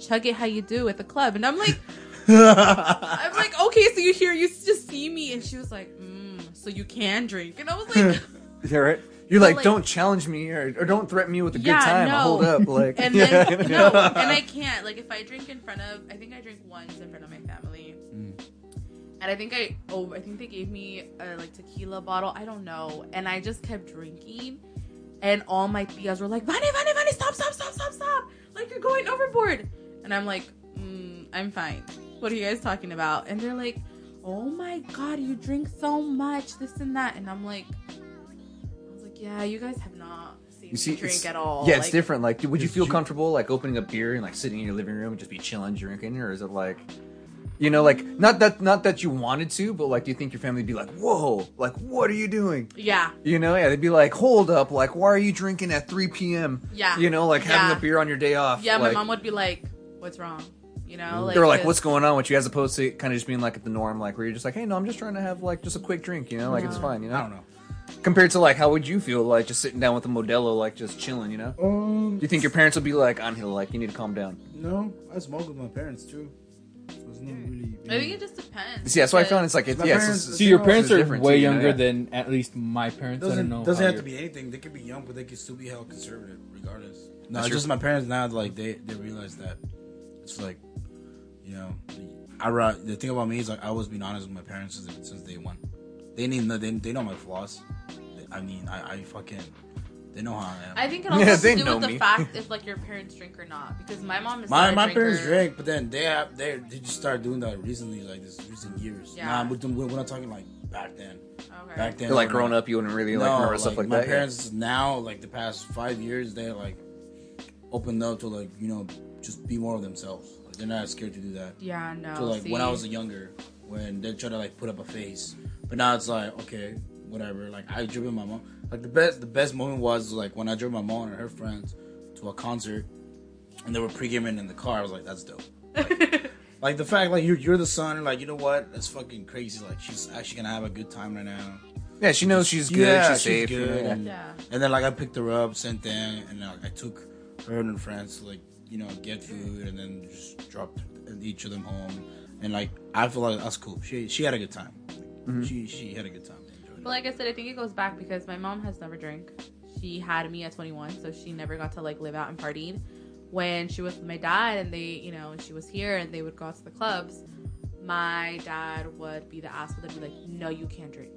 Speaker 5: chug it how you do at the club," and I'm like, "I'm like, okay, so you hear, you just see me," and she was like, mm, "So you can drink," and I was like.
Speaker 3: Yeah, right. You're like,
Speaker 5: like-
Speaker 3: don't challenge me or, or don't threaten me with a good time.
Speaker 5: no.
Speaker 3: Hold up, like,
Speaker 5: And then
Speaker 3: you know?
Speaker 5: no, and I can't. Like if I drink in front of, I think I drink once in front of my family,
Speaker 1: Mm.
Speaker 5: and I think I oh I think they gave me a like tequila bottle. I don't know, and I just kept drinking, and all my tias were like, "Vani, Vani, Vani, stop, stop, stop, stop, stop! Like you're going overboard." And I'm like, mm, "I'm fine. What are you guys talking about?" And they're like, "Oh my god, you drink so much, this and that," and I'm like. I was like, yeah, you guys have not seen
Speaker 3: You see,
Speaker 5: me drink at all.
Speaker 3: Yeah, it's
Speaker 5: Like,
Speaker 3: different. Like, would you feel
Speaker 1: ju-
Speaker 3: comfortable like opening a beer and like sitting in your living room and just be chilling drinking, or is it like, you know, like not that not that you wanted to, but like, do you think your family would be like, whoa, like, what are you doing?
Speaker 5: Yeah,
Speaker 3: You know, yeah, they'd be like, hold up, like, why are you drinking at 3 p.m.?
Speaker 5: Yeah.
Speaker 3: you know, like having
Speaker 5: Yeah.
Speaker 3: a beer on your day off.
Speaker 5: yeah.
Speaker 3: like,
Speaker 5: my mom would be like, "What's wrong?" You know, like
Speaker 3: They're like, what's going on with you? As opposed to kind of just being like at the norm, like where you're just like, hey, no, I'm just trying to have like just a quick drink, you know, like it's fine, you know.
Speaker 1: I don't know.
Speaker 3: Compared to like, how would you feel like just sitting down with a Modelo, like just chilling, you know?
Speaker 1: Um,
Speaker 3: Do you think your parents would be like, Angel, like you need to calm down?
Speaker 1: no, I smoke with my parents too. There's no really.
Speaker 5: I think it just depends.
Speaker 3: See, that's why I
Speaker 5: because-
Speaker 3: found it's like, it's,
Speaker 1: My
Speaker 3: yeah,
Speaker 1: parents-
Speaker 3: it's,
Speaker 6: See, your
Speaker 1: know,
Speaker 6: parents are
Speaker 3: different
Speaker 6: way
Speaker 3: too, you know,
Speaker 6: younger
Speaker 3: yeah.
Speaker 6: than at least my parents. I don't
Speaker 1: doesn't
Speaker 6: know.
Speaker 1: doesn't
Speaker 6: how
Speaker 1: have to
Speaker 6: your-
Speaker 1: be anything. They could be young, but they could still be held conservative regardless. No,
Speaker 3: That's
Speaker 1: it's
Speaker 3: your-
Speaker 1: just my parents now. Like they they realize that it's like, you know, I ra- the thing about me is like I was being honest with my parents since, since day one. They need they they know my flaws. I mean, I, I fucking they know how I am.
Speaker 5: I think it also
Speaker 3: Yeah,
Speaker 5: has to do with
Speaker 3: me.
Speaker 5: the fact if like your parents drink or not. Because my mom is
Speaker 1: my
Speaker 5: not a
Speaker 1: my
Speaker 5: drinker.
Speaker 1: parents drink, but then they have they they just started doing that recently, like this recent years.
Speaker 5: Yeah.
Speaker 1: Nah, we're, we're not talking like back then.
Speaker 5: Okay.
Speaker 1: Back then,
Speaker 3: like growing up, you wouldn't really like
Speaker 1: no,
Speaker 3: remember stuff like
Speaker 1: my
Speaker 3: that. yeah.
Speaker 1: parents now, like the past five years, they're like opened up to like you know just be more of themselves. Like, they're not scared to do that.
Speaker 5: Yeah, no.
Speaker 1: So like
Speaker 5: see.
Speaker 1: when I was younger, when they try to like put up a face, but now it's like okay, whatever. Like I driven my mom. Like the best, the best moment was like when I drove my mom and her friends to a concert, and they were pre-gaming in the car. I was like, that's dope. Like the fact, like you're you're the son, like you know what? That's fucking crazy. Like she's actually gonna have a good time right now.
Speaker 3: Yeah, she knows she's good,
Speaker 1: Yeah,
Speaker 3: she's safe. you
Speaker 1: good.
Speaker 3: yeah.
Speaker 1: And,
Speaker 5: Yeah.
Speaker 1: and then like I picked her up, sent them, and like I took her and her friends to like you know get food, and then just dropped each of them home. And like I feel like that's cool. She she had a good time. Like, She she had a good time. They enjoyed it.
Speaker 5: But like I said, I think it goes back because my mom has never drank. She had me at 21, so she never got to like live out and partied. When she was with my dad and they, you know, she was here and they would go out to the clubs. my dad would be the asshole that'd be like, "No, you can't drink."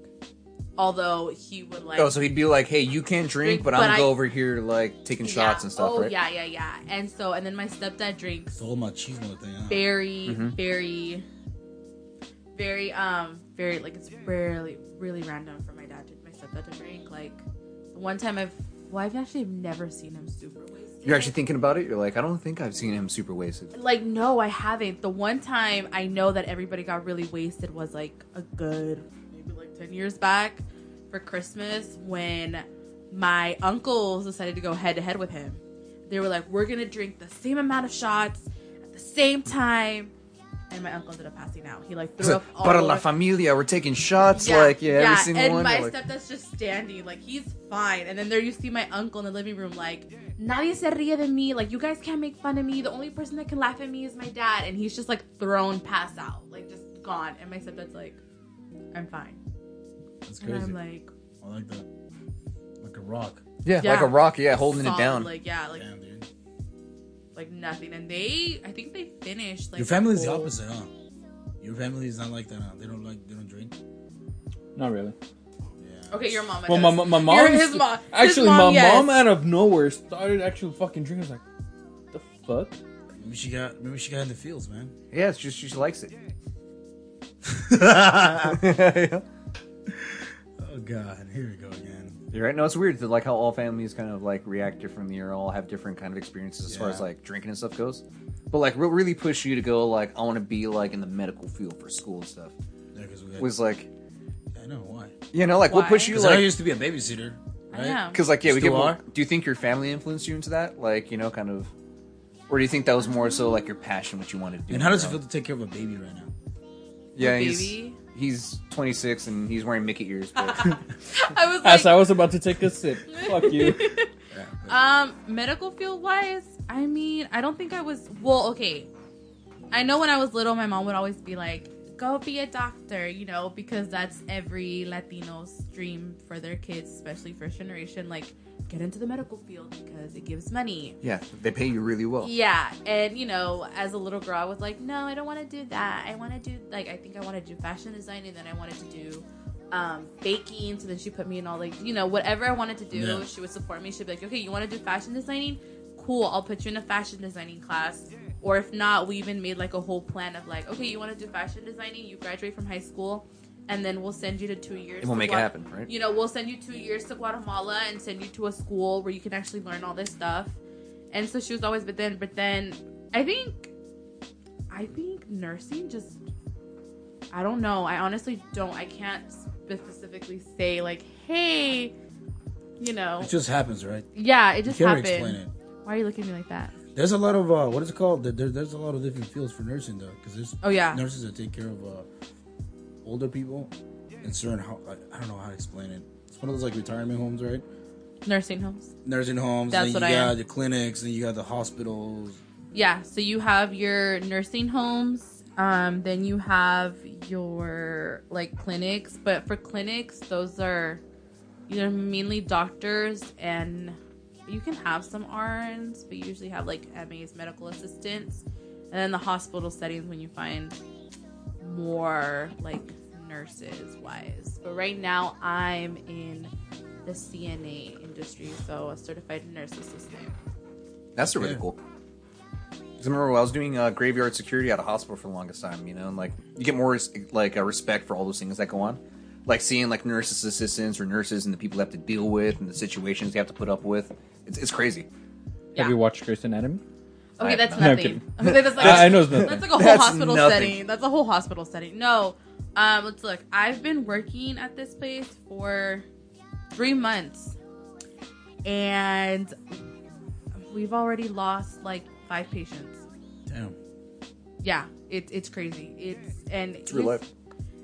Speaker 5: Although he would like,
Speaker 3: Oh, so he'd be like, "Hey, you can't drink,
Speaker 5: Drink,
Speaker 3: but,
Speaker 5: but
Speaker 3: I'm gonna go over here like taking shots and stuff,
Speaker 5: Oh
Speaker 3: right?"
Speaker 5: yeah, yeah, yeah. And so, and then my stepdad drinks
Speaker 1: It's all my cheese thing.
Speaker 5: Very,
Speaker 3: Mm-hmm.
Speaker 5: very, very, um, very like it's rarely, really random for my dad to my stepdad to drink. Like the one time I've, well, I've actually never seen him super wasted.
Speaker 3: You're actually thinking about it. You're like, I don't think I've seen him super wasted.
Speaker 5: like no, I haven't. The one time I know that everybody got really wasted was like a good maybe like ten years back for Christmas when my uncles decided to go head to head with him. They were like, "We're gonna drink the same amount of shots at the same time," and my uncle ended up passing out. He like threw up all
Speaker 3: Para
Speaker 5: over.
Speaker 3: la familia, we're taking shots. Like, yeah, every single
Speaker 5: and
Speaker 3: one.
Speaker 5: my
Speaker 3: like,
Speaker 5: stepdad's just standing, like he's fine. And then there you see my uncle in the living room, like nadie se ríe de me, like you guys can't make fun of me. The only person that can laugh at me is my dad, and he's just like thrown, pass out, like just gone. And my stepdad's like, I'm fine,
Speaker 1: That's
Speaker 5: and
Speaker 1: crazy.
Speaker 5: I'm like,
Speaker 1: I like that. Like a rock.
Speaker 3: yeah,
Speaker 5: Yeah.
Speaker 3: like a rock. Yeah, holding it down.
Speaker 5: like yeah, like
Speaker 1: Damn, dude.
Speaker 5: Like nothing. And they, I think they finished like
Speaker 1: Your family's the
Speaker 5: whole-
Speaker 1: opposite, huh? Your family is not like that. Huh? They don't like. They don't drink.
Speaker 6: Not really.
Speaker 1: Yeah.
Speaker 5: Okay, your mom.
Speaker 6: Well, my,
Speaker 5: does.
Speaker 6: my mom.
Speaker 5: His mom. His
Speaker 6: Actually,
Speaker 5: mom,
Speaker 6: my
Speaker 5: yes.
Speaker 6: mom out of nowhere started actually fucking drinking. I was like, the fuck?
Speaker 1: Maybe she got. Maybe she got in the fields, man.
Speaker 3: yeah, it's just she likes it.
Speaker 1: Oh God, here we go again.
Speaker 3: You're right. No, it's weird that like how all families kind of like react differently or all have different kind of experiences as far as like drinking and stuff goes. But like what really pushed you to go like I want to be like in the medical field for school and stuff
Speaker 1: Yeah, we got,
Speaker 3: was like
Speaker 1: I know why.
Speaker 3: you know like what
Speaker 5: Why?
Speaker 3: pushed you
Speaker 1: Because I used to be a babysitter.
Speaker 5: I
Speaker 1: Right?
Speaker 5: am.
Speaker 3: because like yeah we get
Speaker 1: are?
Speaker 3: do you think your family influenced you into that like you know kind of or do you think that was more so like your passion what you wanted to do
Speaker 1: And how does it feel to take care of a baby right now?
Speaker 3: yeah
Speaker 5: A
Speaker 3: he's
Speaker 5: baby?
Speaker 3: He's 26 and he's wearing Mickey ears but
Speaker 5: I was like,
Speaker 6: As I was about to take a sip. Fuck you.
Speaker 5: Um, medical field wise, I mean, I don't think I was. Well, okay. I know when I was little, my mom would always be like, "Go be a doctor," you know, because that's every Latino's dream for their kids, especially first generation. Like, get into the medical field because it gives money.
Speaker 3: yeah they pay you really well
Speaker 5: Yeah, and you know, as a little girl, I was like, no, I don't want to do that. I want to do like I think I want to do fashion design, and then I wanted to do um, baking. So then she put me in all like you know whatever I wanted to do.
Speaker 1: Yeah.
Speaker 5: She would support me. She'd be like, okay, you want to do fashion designing? Cool, I'll put you in a fashion designing class. Or if not, we even made like a whole plan of like, okay, you want to do fashion designing? You graduate from high school, and then we'll send you to two years.
Speaker 3: and we'll
Speaker 5: to
Speaker 3: make it happen right
Speaker 5: you know, we'll send you two years to Guatemala and send you to a school where you can actually learn all this stuff. And so she was always, but then, but then, I think, I think nursing just, I don't know. I honestly don't. I can't specifically say like, hey, you know,
Speaker 1: It just happens, right?
Speaker 5: yeah, it
Speaker 1: You
Speaker 5: just
Speaker 1: can't explain it.
Speaker 5: Why are you looking at me like that?
Speaker 1: There's a lot of uh, what is it called? There, there- there's a lot of different fields for nursing though, because there's
Speaker 5: Oh yeah,
Speaker 1: nurses that take care of uh, older people in certain. Ho- I, I don't know how to explain it. It's one of those like retirement homes, right?
Speaker 5: nursing homes.
Speaker 1: Nursing homes.
Speaker 5: That's
Speaker 1: and
Speaker 5: what
Speaker 1: then
Speaker 5: I
Speaker 1: you got
Speaker 5: am.
Speaker 1: the clinics, and you got the hospitals.
Speaker 5: Yeah, so you have your nursing homes, um, then you have your like clinics, but for clinics, those are either mainly doctors and you can have some RNs, but you usually have like MAs, medical assistants, and then the hospital settings when you find more like nurses wise. But right now, I'm in the CNA industry, so a certified nurse assistant.
Speaker 3: That's really
Speaker 1: Yeah.
Speaker 3: cool. 'Cause I remember when I was doing uh, graveyard security at a hospital for the longest time, you know, and like you get more like a respect for all those things that go on, like seeing like nurses assistants or nurses and the people they have to deal with and the situations they have to put up with. It's, it's crazy.
Speaker 5: Yeah.
Speaker 6: Have you watched Grey's Anatomy?
Speaker 5: Okay,
Speaker 3: I-
Speaker 5: that's
Speaker 6: No, I'm
Speaker 5: nothing.
Speaker 6: kidding.
Speaker 5: Okay, that's like
Speaker 6: I know it's nothing.
Speaker 5: That's like a whole
Speaker 3: That's
Speaker 5: hospital
Speaker 3: nothing.
Speaker 5: setting. That's a whole hospital setting. No, um, let's look. I've been working at this place for three months, and we've already lost like five patients.
Speaker 1: Damn.
Speaker 5: Yeah, it's it's crazy. It's and
Speaker 3: It's real life.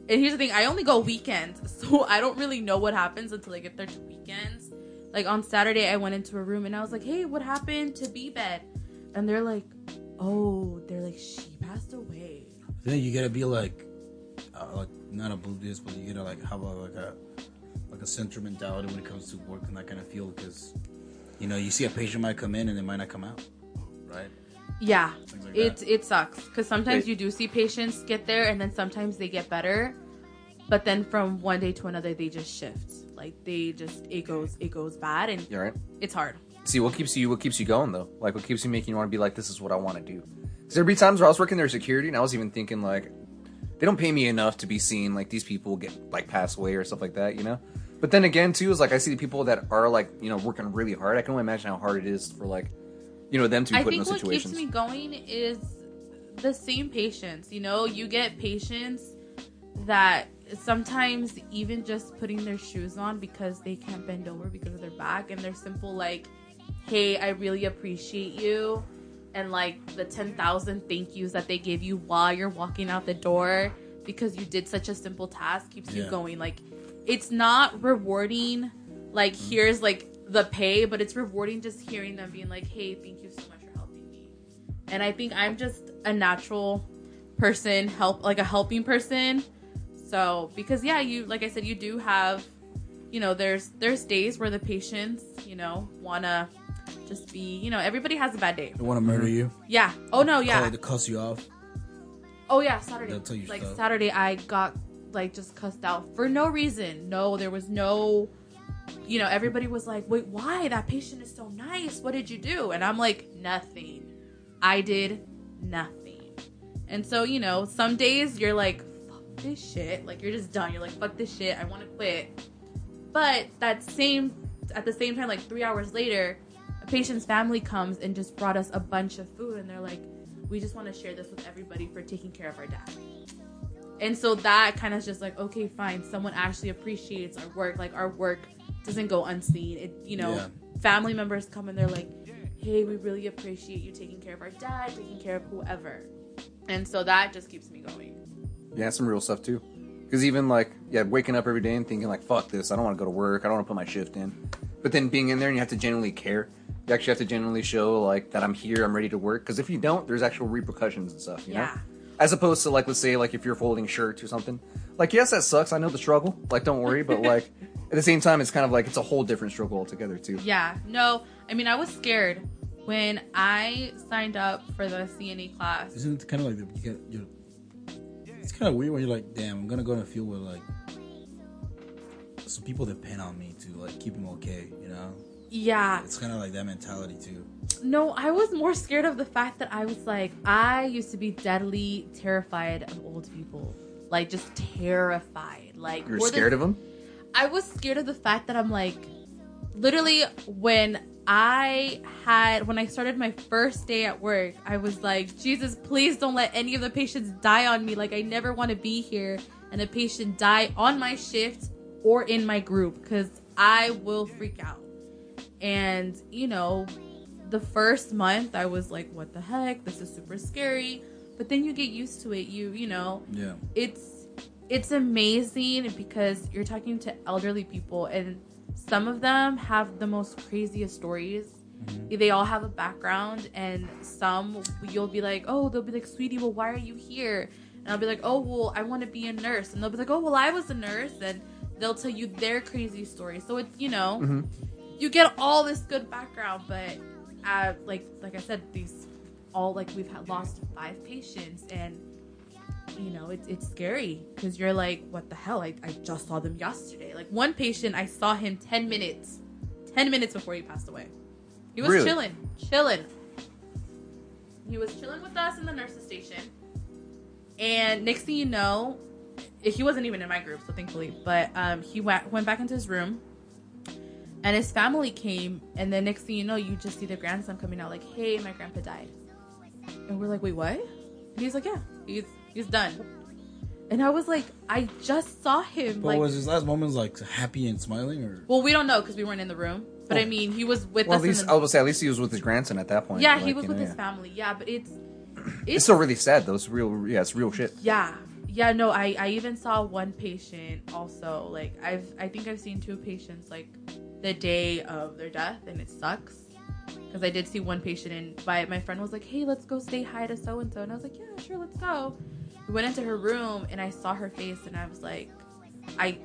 Speaker 5: and here's the thing: I only go weekends, so I don't really know what happens until I get there to weekends. Like on Saturday, I went into a room and I was like, "Hey, what happened to B bed?" And they're like, "Oh, they're like she passed away."
Speaker 1: Then you gotta be like, uh, like not oblivious, but you gotta like have a like a like a central mentality when it comes to work in that kind of field, because you know you see a patient might come in and they might not come out, right?
Speaker 5: Yeah,
Speaker 1: like
Speaker 5: it
Speaker 1: that.
Speaker 5: it sucks because sometimes
Speaker 3: Wait.
Speaker 5: you do see patients get there, and then sometimes they get better, but then from one day to another they just shift. Like they just it goes it goes bad, and
Speaker 3: Yeah, right.
Speaker 5: it's hard.
Speaker 3: See, what keeps you what keeps you going though? Like, what keeps you making you want to be like, this is what I want to do? Because there'd be times where I was working there security, and I was even thinking like, they don't pay me enough to be seen. like these people get like pass away or stuff like that, you know. But then again, too, is like I see the people that are like you know working really hard. I can only imagine how hard it is for like, you know, them to be
Speaker 5: I
Speaker 3: put in
Speaker 5: think
Speaker 3: those
Speaker 5: what
Speaker 3: situations.
Speaker 5: keeps me going is the same patience. You know, you get patients that sometimes even just putting their shoes on because they can't bend over because of their back, and they're simple like, "Hey, I really appreciate you," and like the ten thousand thank yous that they give you while you're walking out the door because you did such a simple task keeps you going. Like, it's not rewarding. Like,
Speaker 3: Mm-hmm.
Speaker 5: here's like the pay, but it's rewarding just hearing them being like, "Hey, thank you so much for helping me." And I think I'm just a natural person, help like a helping person. So because yeah, you like I said, you do have, you know, there's there's days where the patients, you know, wanna just be, you know, everybody has a bad day.
Speaker 1: They want to murder mm-hmm. you.
Speaker 5: Yeah. Oh no,
Speaker 1: Call
Speaker 5: yeah.
Speaker 1: it to cuss you off.
Speaker 5: Oh yeah, Saturday.
Speaker 1: They'll tell you
Speaker 5: like
Speaker 1: stuff.
Speaker 5: Saturday, I got like just cussed out for no reason. No, there was no. You know, everybody was like, "Wait, why? That patient is so nice. What did you do?" And I'm like, "Nothing. I did nothing." And so, you know, some days you're like, "Fuck this shit." Like you're just done. You're like, "Fuck this shit. I want to quit." But that same, at the same time, like three hours later, a patient's family comes and just brought us a bunch of food, and they're like, "We just want to share this with everybody for taking care of our dad." And so that kind of just like, okay, fine. Someone actually appreciates our work. Like our work doesn't go unseen. It, you know,
Speaker 1: Yeah.
Speaker 5: family members come and they're like, "Hey, we really appreciate you taking care of our dad, taking care of whoever." And so that just keeps me going.
Speaker 3: Yeah, some real stuff too. Because even like, yeah, waking up every day and thinking like, "Fuck this! I don't want to go to work. I don't want to put my shift in." But then being in there and you have to genuinely care. You actually have to genuinely show like that I'm here, I'm ready to work. Because if you don't, there's actual repercussions and stuff. You
Speaker 5: Yeah.
Speaker 3: know. As opposed to like, let's say like if you're folding shirts or something. Like, yes, that sucks. I know the struggle. Like, don't worry. But like, at the same time, it's kind of like it's a whole different struggle altogether too.
Speaker 5: Yeah, no, I mean, I was scared when I signed up for the CNA class.
Speaker 1: Isn't it kind of like the, you get you? It's kind of weird when you're like, damn, I'm gonna go in a field where like some people depend on me to like keep them okay. You know,
Speaker 5: Yeah,
Speaker 1: it's kind of like that mentality too.
Speaker 5: No, I was more scared of the fact that I was like, I used to be deadly terrified of old people. Like, just terrified. Like,
Speaker 3: You're
Speaker 5: more than-
Speaker 3: scared of them.
Speaker 5: I was scared of the fact that I'm like, literally, when I had, when I started my first day at work, I was like, Jesus, please don't let any of the patients die on me. Like, I never want to be here and a patient die on my shift or in my group because I will freak out. And, you know, the first month I was like, what the heck? This is super scary. But then you get used to it. You, you know,
Speaker 1: Yeah,
Speaker 5: it's it's amazing because you're talking to elderly people and some of them have the most craziest stories mm-hmm. they all have a background and some you'll be like oh they'll be like sweetie well why are you here and i'll be like oh well i want to be a nurse and they'll be like oh well i was a nurse and they'll tell you their crazy story so it's you know you get all this good background but uh, like like i said these all like we've had lost five patients and you know, it's it's scary because you're like, what the hell? I, I just saw them yesterday. Like one patient, I saw him 10 minutes, 10 minutes before he passed away. He was
Speaker 3: Really?
Speaker 5: chilling, chilling. He was chilling with us in the nurse's station. And next thing you know, he wasn't even in my group, so thankfully, but um, he went, went back into his room and his family came. And then next thing you know, you just see the grandson coming out like, hey, my grandpa died. And we're like, wait, what? And he's like, yeah, he's he's done. And I was like, I just saw him.
Speaker 1: but
Speaker 5: like,
Speaker 1: was his last moments like happy and smiling or?
Speaker 5: well, we don't know because we weren't in the room. But I
Speaker 1: Oh.
Speaker 5: mean, he was with
Speaker 3: Well,
Speaker 5: us.
Speaker 3: at least
Speaker 5: in
Speaker 3: I would say at least he was with his grandson at that point.
Speaker 5: yeah,
Speaker 3: Like,
Speaker 5: he was with
Speaker 3: know,
Speaker 5: his
Speaker 3: yeah.
Speaker 5: family. Yeah, but it's
Speaker 3: It's
Speaker 5: it's
Speaker 3: still really sad though. It's real. Yeah, it's real shit.
Speaker 5: yeah, yeah. No, I I even saw one patient also. Like I've I think I've seen two patients like the day of their death, and it sucks because I did see one patient and by my friend was like, hey, let's go say hi to so and so, and I was like, yeah, sure, let's go. We went into her room and I saw her face, and I was like, I.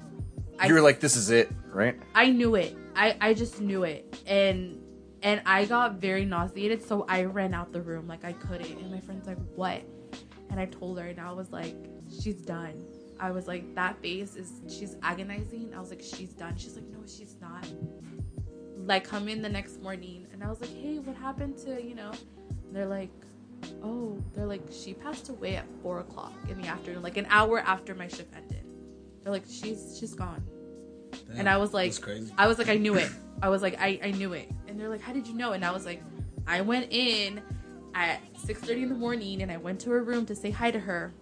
Speaker 5: I
Speaker 3: you were like, "This is it," right?
Speaker 5: I knew it. I, I just knew it. And And I got very nauseated, so I ran out the room like I couldn't. And my friend's like, "What?" And I told her, and I was like, "She's done." I was like, "That face is she's agonizing." I was like, "She's done." She's like, "No, she's not." Like, come in the next morning, and I was like, "Hey, what happened to you know?" And they're like, "Oh, they're like she passed away at four o'clock in the afternoon, like an hour after my shift ended." They're like, "She's she's gone."
Speaker 1: Damn,
Speaker 5: And I was like,
Speaker 1: crazy.
Speaker 5: I was like, I knew it. I was like, I, I knew it. And they're like, how did you know? And I was like, I went in at 6.30 in the morning and I went to her room to say hi to her.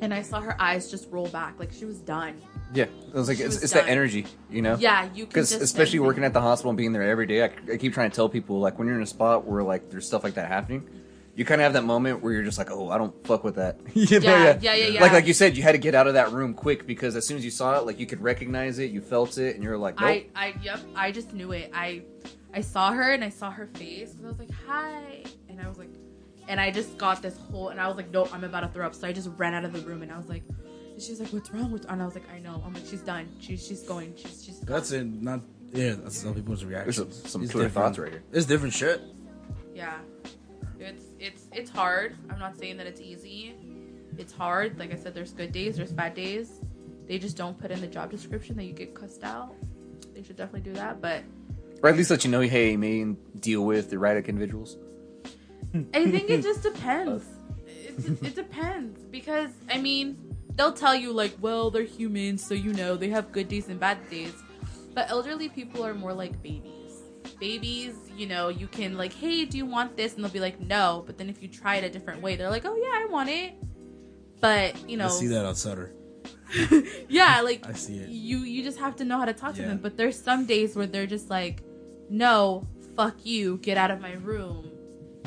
Speaker 5: And I saw her eyes just roll back. Like she was done.
Speaker 3: Yeah, it was like
Speaker 5: She
Speaker 3: it's,
Speaker 5: was
Speaker 3: it's
Speaker 5: done.
Speaker 3: that energy, you know.
Speaker 5: Yeah, you can
Speaker 3: Because
Speaker 5: just
Speaker 3: especially
Speaker 5: sense it.
Speaker 3: working at the hospital and being there every day, I, I keep trying to tell people like when you're in a spot where like there's stuff like that happening, you kind of have that moment where you're just like, oh, I don't fuck with that. You know,
Speaker 5: Yeah, yeah, yeah, yeah.
Speaker 3: Like like you said, you had to get out of that room quick because as soon as you saw it, like you could recognize it, you felt it, and you're like, nope.
Speaker 5: I, I, yep, I just knew it. I, I saw her and I saw her face. And I was like, hi. And I was like, and I just got this whole, and I was like, no, I'm about to throw up. So I just ran out of the room and I was like, and she's like, what's wrong with? And I was like, I know. I'm like, she's done. She's she's going. She's she's. Gone.
Speaker 1: That's it. Not yeah. That's some people's reactions.
Speaker 3: There's some, some
Speaker 1: It's different.
Speaker 3: thoughts right here.
Speaker 1: It's different shit.
Speaker 5: Yeah, it's it's it's hard. I'm not saying that it's easy. It's hard. Like I said, there's good days, there's bad days. They just don't put in the job description that you get cussed out. They should definitely do that. But
Speaker 3: Or at least let you know, hey, you may deal with the erratic individuals.
Speaker 5: I think it just depends. It, it depends because I mean they'll tell you like, well, they're humans, so you know they have good days and bad days. But elderly people are more like babies. Babies, you know, you can like, hey, do you want this? And they'll be like, no. But then if you try it a different way, they're like, oh yeah, I want it. But you know,
Speaker 1: I see that on Sutter.
Speaker 5: yeah, like
Speaker 1: I see it.
Speaker 5: you you just have to know how to talk to them. But there's some days where they're just like, no, fuck you, get out of my room,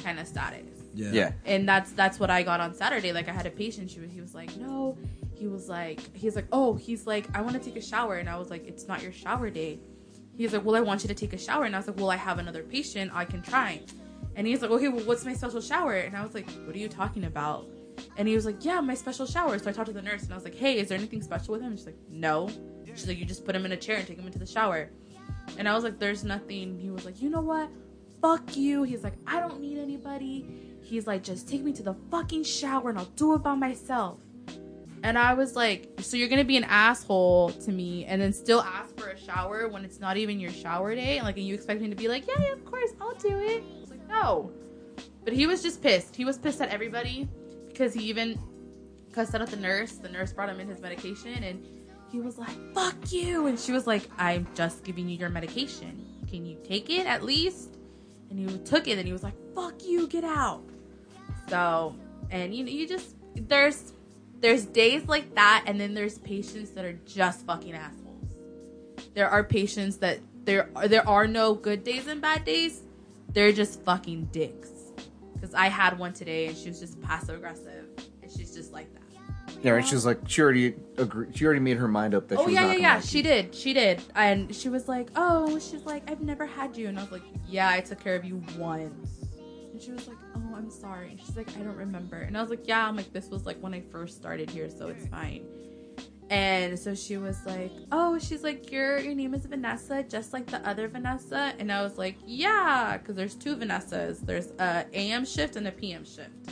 Speaker 5: kind of status
Speaker 1: Yeah.
Speaker 3: Yeah.
Speaker 5: and that's that's what I got on Saturday. Like I had a patient, she was he was like, no, he was like, he's like, oh, he's like, I want to take a shower, and I was like, it's not your shower day. He's like, well, I want you to take a shower, and I was like, well, I have another patient, I can try. And he's like, okay, well, what's my special shower? And I was like, what are you talking about? And he was like, yeah, my special shower. So I talked to the nurse, and I was like, hey, is there anything special with him? And she's like, no. She's like, you just put him in a chair and take him into the shower. And I was like, there's nothing. He was like, you know what? Fuck you. He's like, I don't need anybody. He's like, just take me to the fucking shower and I'll do it by myself. And I was like, so you're gonna be an asshole to me and then still ask for a shower when it's not even your shower day? And like, and you expect me to be like, yeah, yeah, of course, I'll do it. Like, no. But he was just pissed. He was pissed at everybody because he even cussed out at the nurse. The nurse brought him in his medication and he was like, fuck you. And she was like, I'm just giving you your medication. Can you take it at least? And he took it and he was like, fuck you, get out. So, and you you just, there's, there's days like that and then there's patients that are just fucking assholes. There are patients that there are, there are no good days and bad days. They're just fucking dicks. Because I had one today and she was just passive aggressive and she's just like that.
Speaker 3: Yeah, right. She was like, she already agreed. She already made her mind up that.
Speaker 5: Oh
Speaker 3: she was
Speaker 5: yeah,
Speaker 3: not
Speaker 5: yeah, yeah.
Speaker 3: like
Speaker 5: She
Speaker 3: you.
Speaker 5: did. She did. And she was like, "Oh, she's like, I've never had you." And I was like, "Yeah, I took care of you once." And she was like, "Oh, I'm sorry." And she's like, "I don't remember." And I was like, "Yeah." I'm like, "This was like when I first started here, so it's fine." And so she was like, "Oh, she's like, your your name is Vanessa, just like the other Vanessa." And I was like, "Yeah," because there's two Vanessas. There's a AM shift and a PM shift.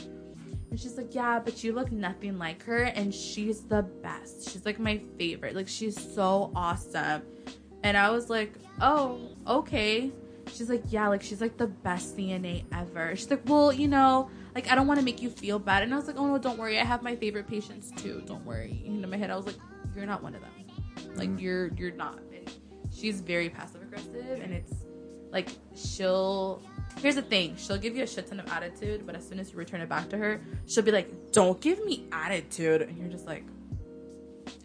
Speaker 5: And she's like, Yeah, but you look nothing like her. And she's the best. She's like my favorite. Like, she's so awesome. And I was like, Oh, okay. She's like, Yeah, like, she's like the best CNA ever. She's like, Well, you know, like, I don't want to make you feel bad. And I was like, Oh, no, don't worry. I have my favorite patients too. Don't worry. And in my head, I was like, You're not one of them. Like, mm-hmm. you're, you're not. And she's very passive aggressive. And it's like, she'll Here's the thing: she'll give you a shit ton of attitude, but as soon as you return it back to her, she'll be like, "Don't give me attitude," and you're just like,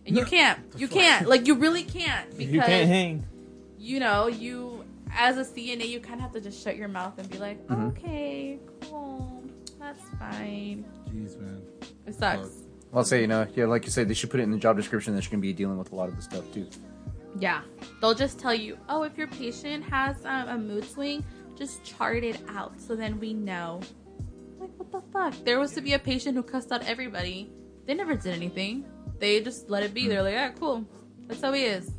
Speaker 5: and you can't, you can't, like, you really can't because
Speaker 6: you can't hang.
Speaker 5: you know, you as a CNA, you kind of have to just shut your mouth and be like,
Speaker 3: Mhm.
Speaker 5: "Okay, cool, that's fine."
Speaker 1: Jeez, man.
Speaker 5: It sucks.
Speaker 1: Fuck.
Speaker 3: I'll say, you know, yeah, like you said, they should put it in the job description that you're gonna be dealing with a lot of the stuff too.
Speaker 5: Yeah, they'll just tell you, "Oh, if your patient has um, a mood swing, just chart it out so then we know." Like, what the fuck? There was to be a patient who cussed out everybody. They never did anything. They just let it be. They're like, "Yeah, cool. That's how he is."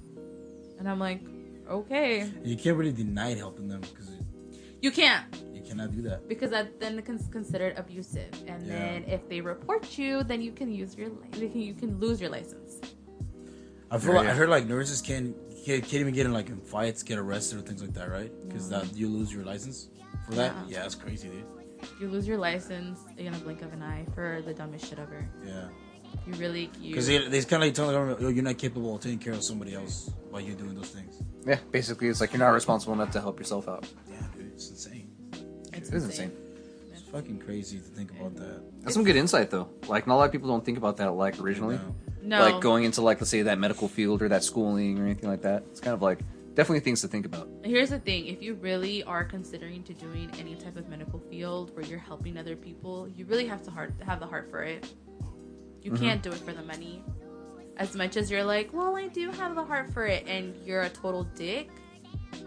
Speaker 5: And I'm like, "Okay."
Speaker 1: You can't really deny helping them because
Speaker 5: You can't
Speaker 1: You cannot do that.
Speaker 5: because that then it's considered abusive, and
Speaker 1: Yeah.
Speaker 5: then if they report you, then you can use your they can, you can lose your license.
Speaker 1: I feel
Speaker 3: Yeah,
Speaker 1: like I heard like nurses can can't, can't even get in like in fights, get arrested or things like that, right? Because
Speaker 5: No.
Speaker 1: that you lose your license for that.
Speaker 5: Yeah.
Speaker 1: Yeah, that's crazy, dude.
Speaker 5: You lose your license in a blink of an eye for the dumbest shit ever.
Speaker 1: Yeah,
Speaker 5: You really you.
Speaker 1: because they they kind of like telling the government, "Yo, you're not capable of taking care of somebody else while you're doing those things."
Speaker 3: Yeah, basically, it's like you're not responsible enough to help yourself out.
Speaker 1: Yeah, dude, it's insane.
Speaker 5: it's
Speaker 3: It is insane.
Speaker 1: It's fucking crazy to think about that.
Speaker 3: That's some good insight, though. Like, not a lot of people don't think about that, like, originally.
Speaker 1: No.
Speaker 5: No,
Speaker 3: Like, going into, like, let's say that medical field or that schooling or anything like that. It's kind of like, definitely things to think about.
Speaker 5: Here's the thing: if you really are considering to doing any type of medical field where you're helping other people, you really have to heart have the heart for it. You mm-hmm. can't do it for the money. As much as you're like, well, I do have the heart for it, and you're a total dick.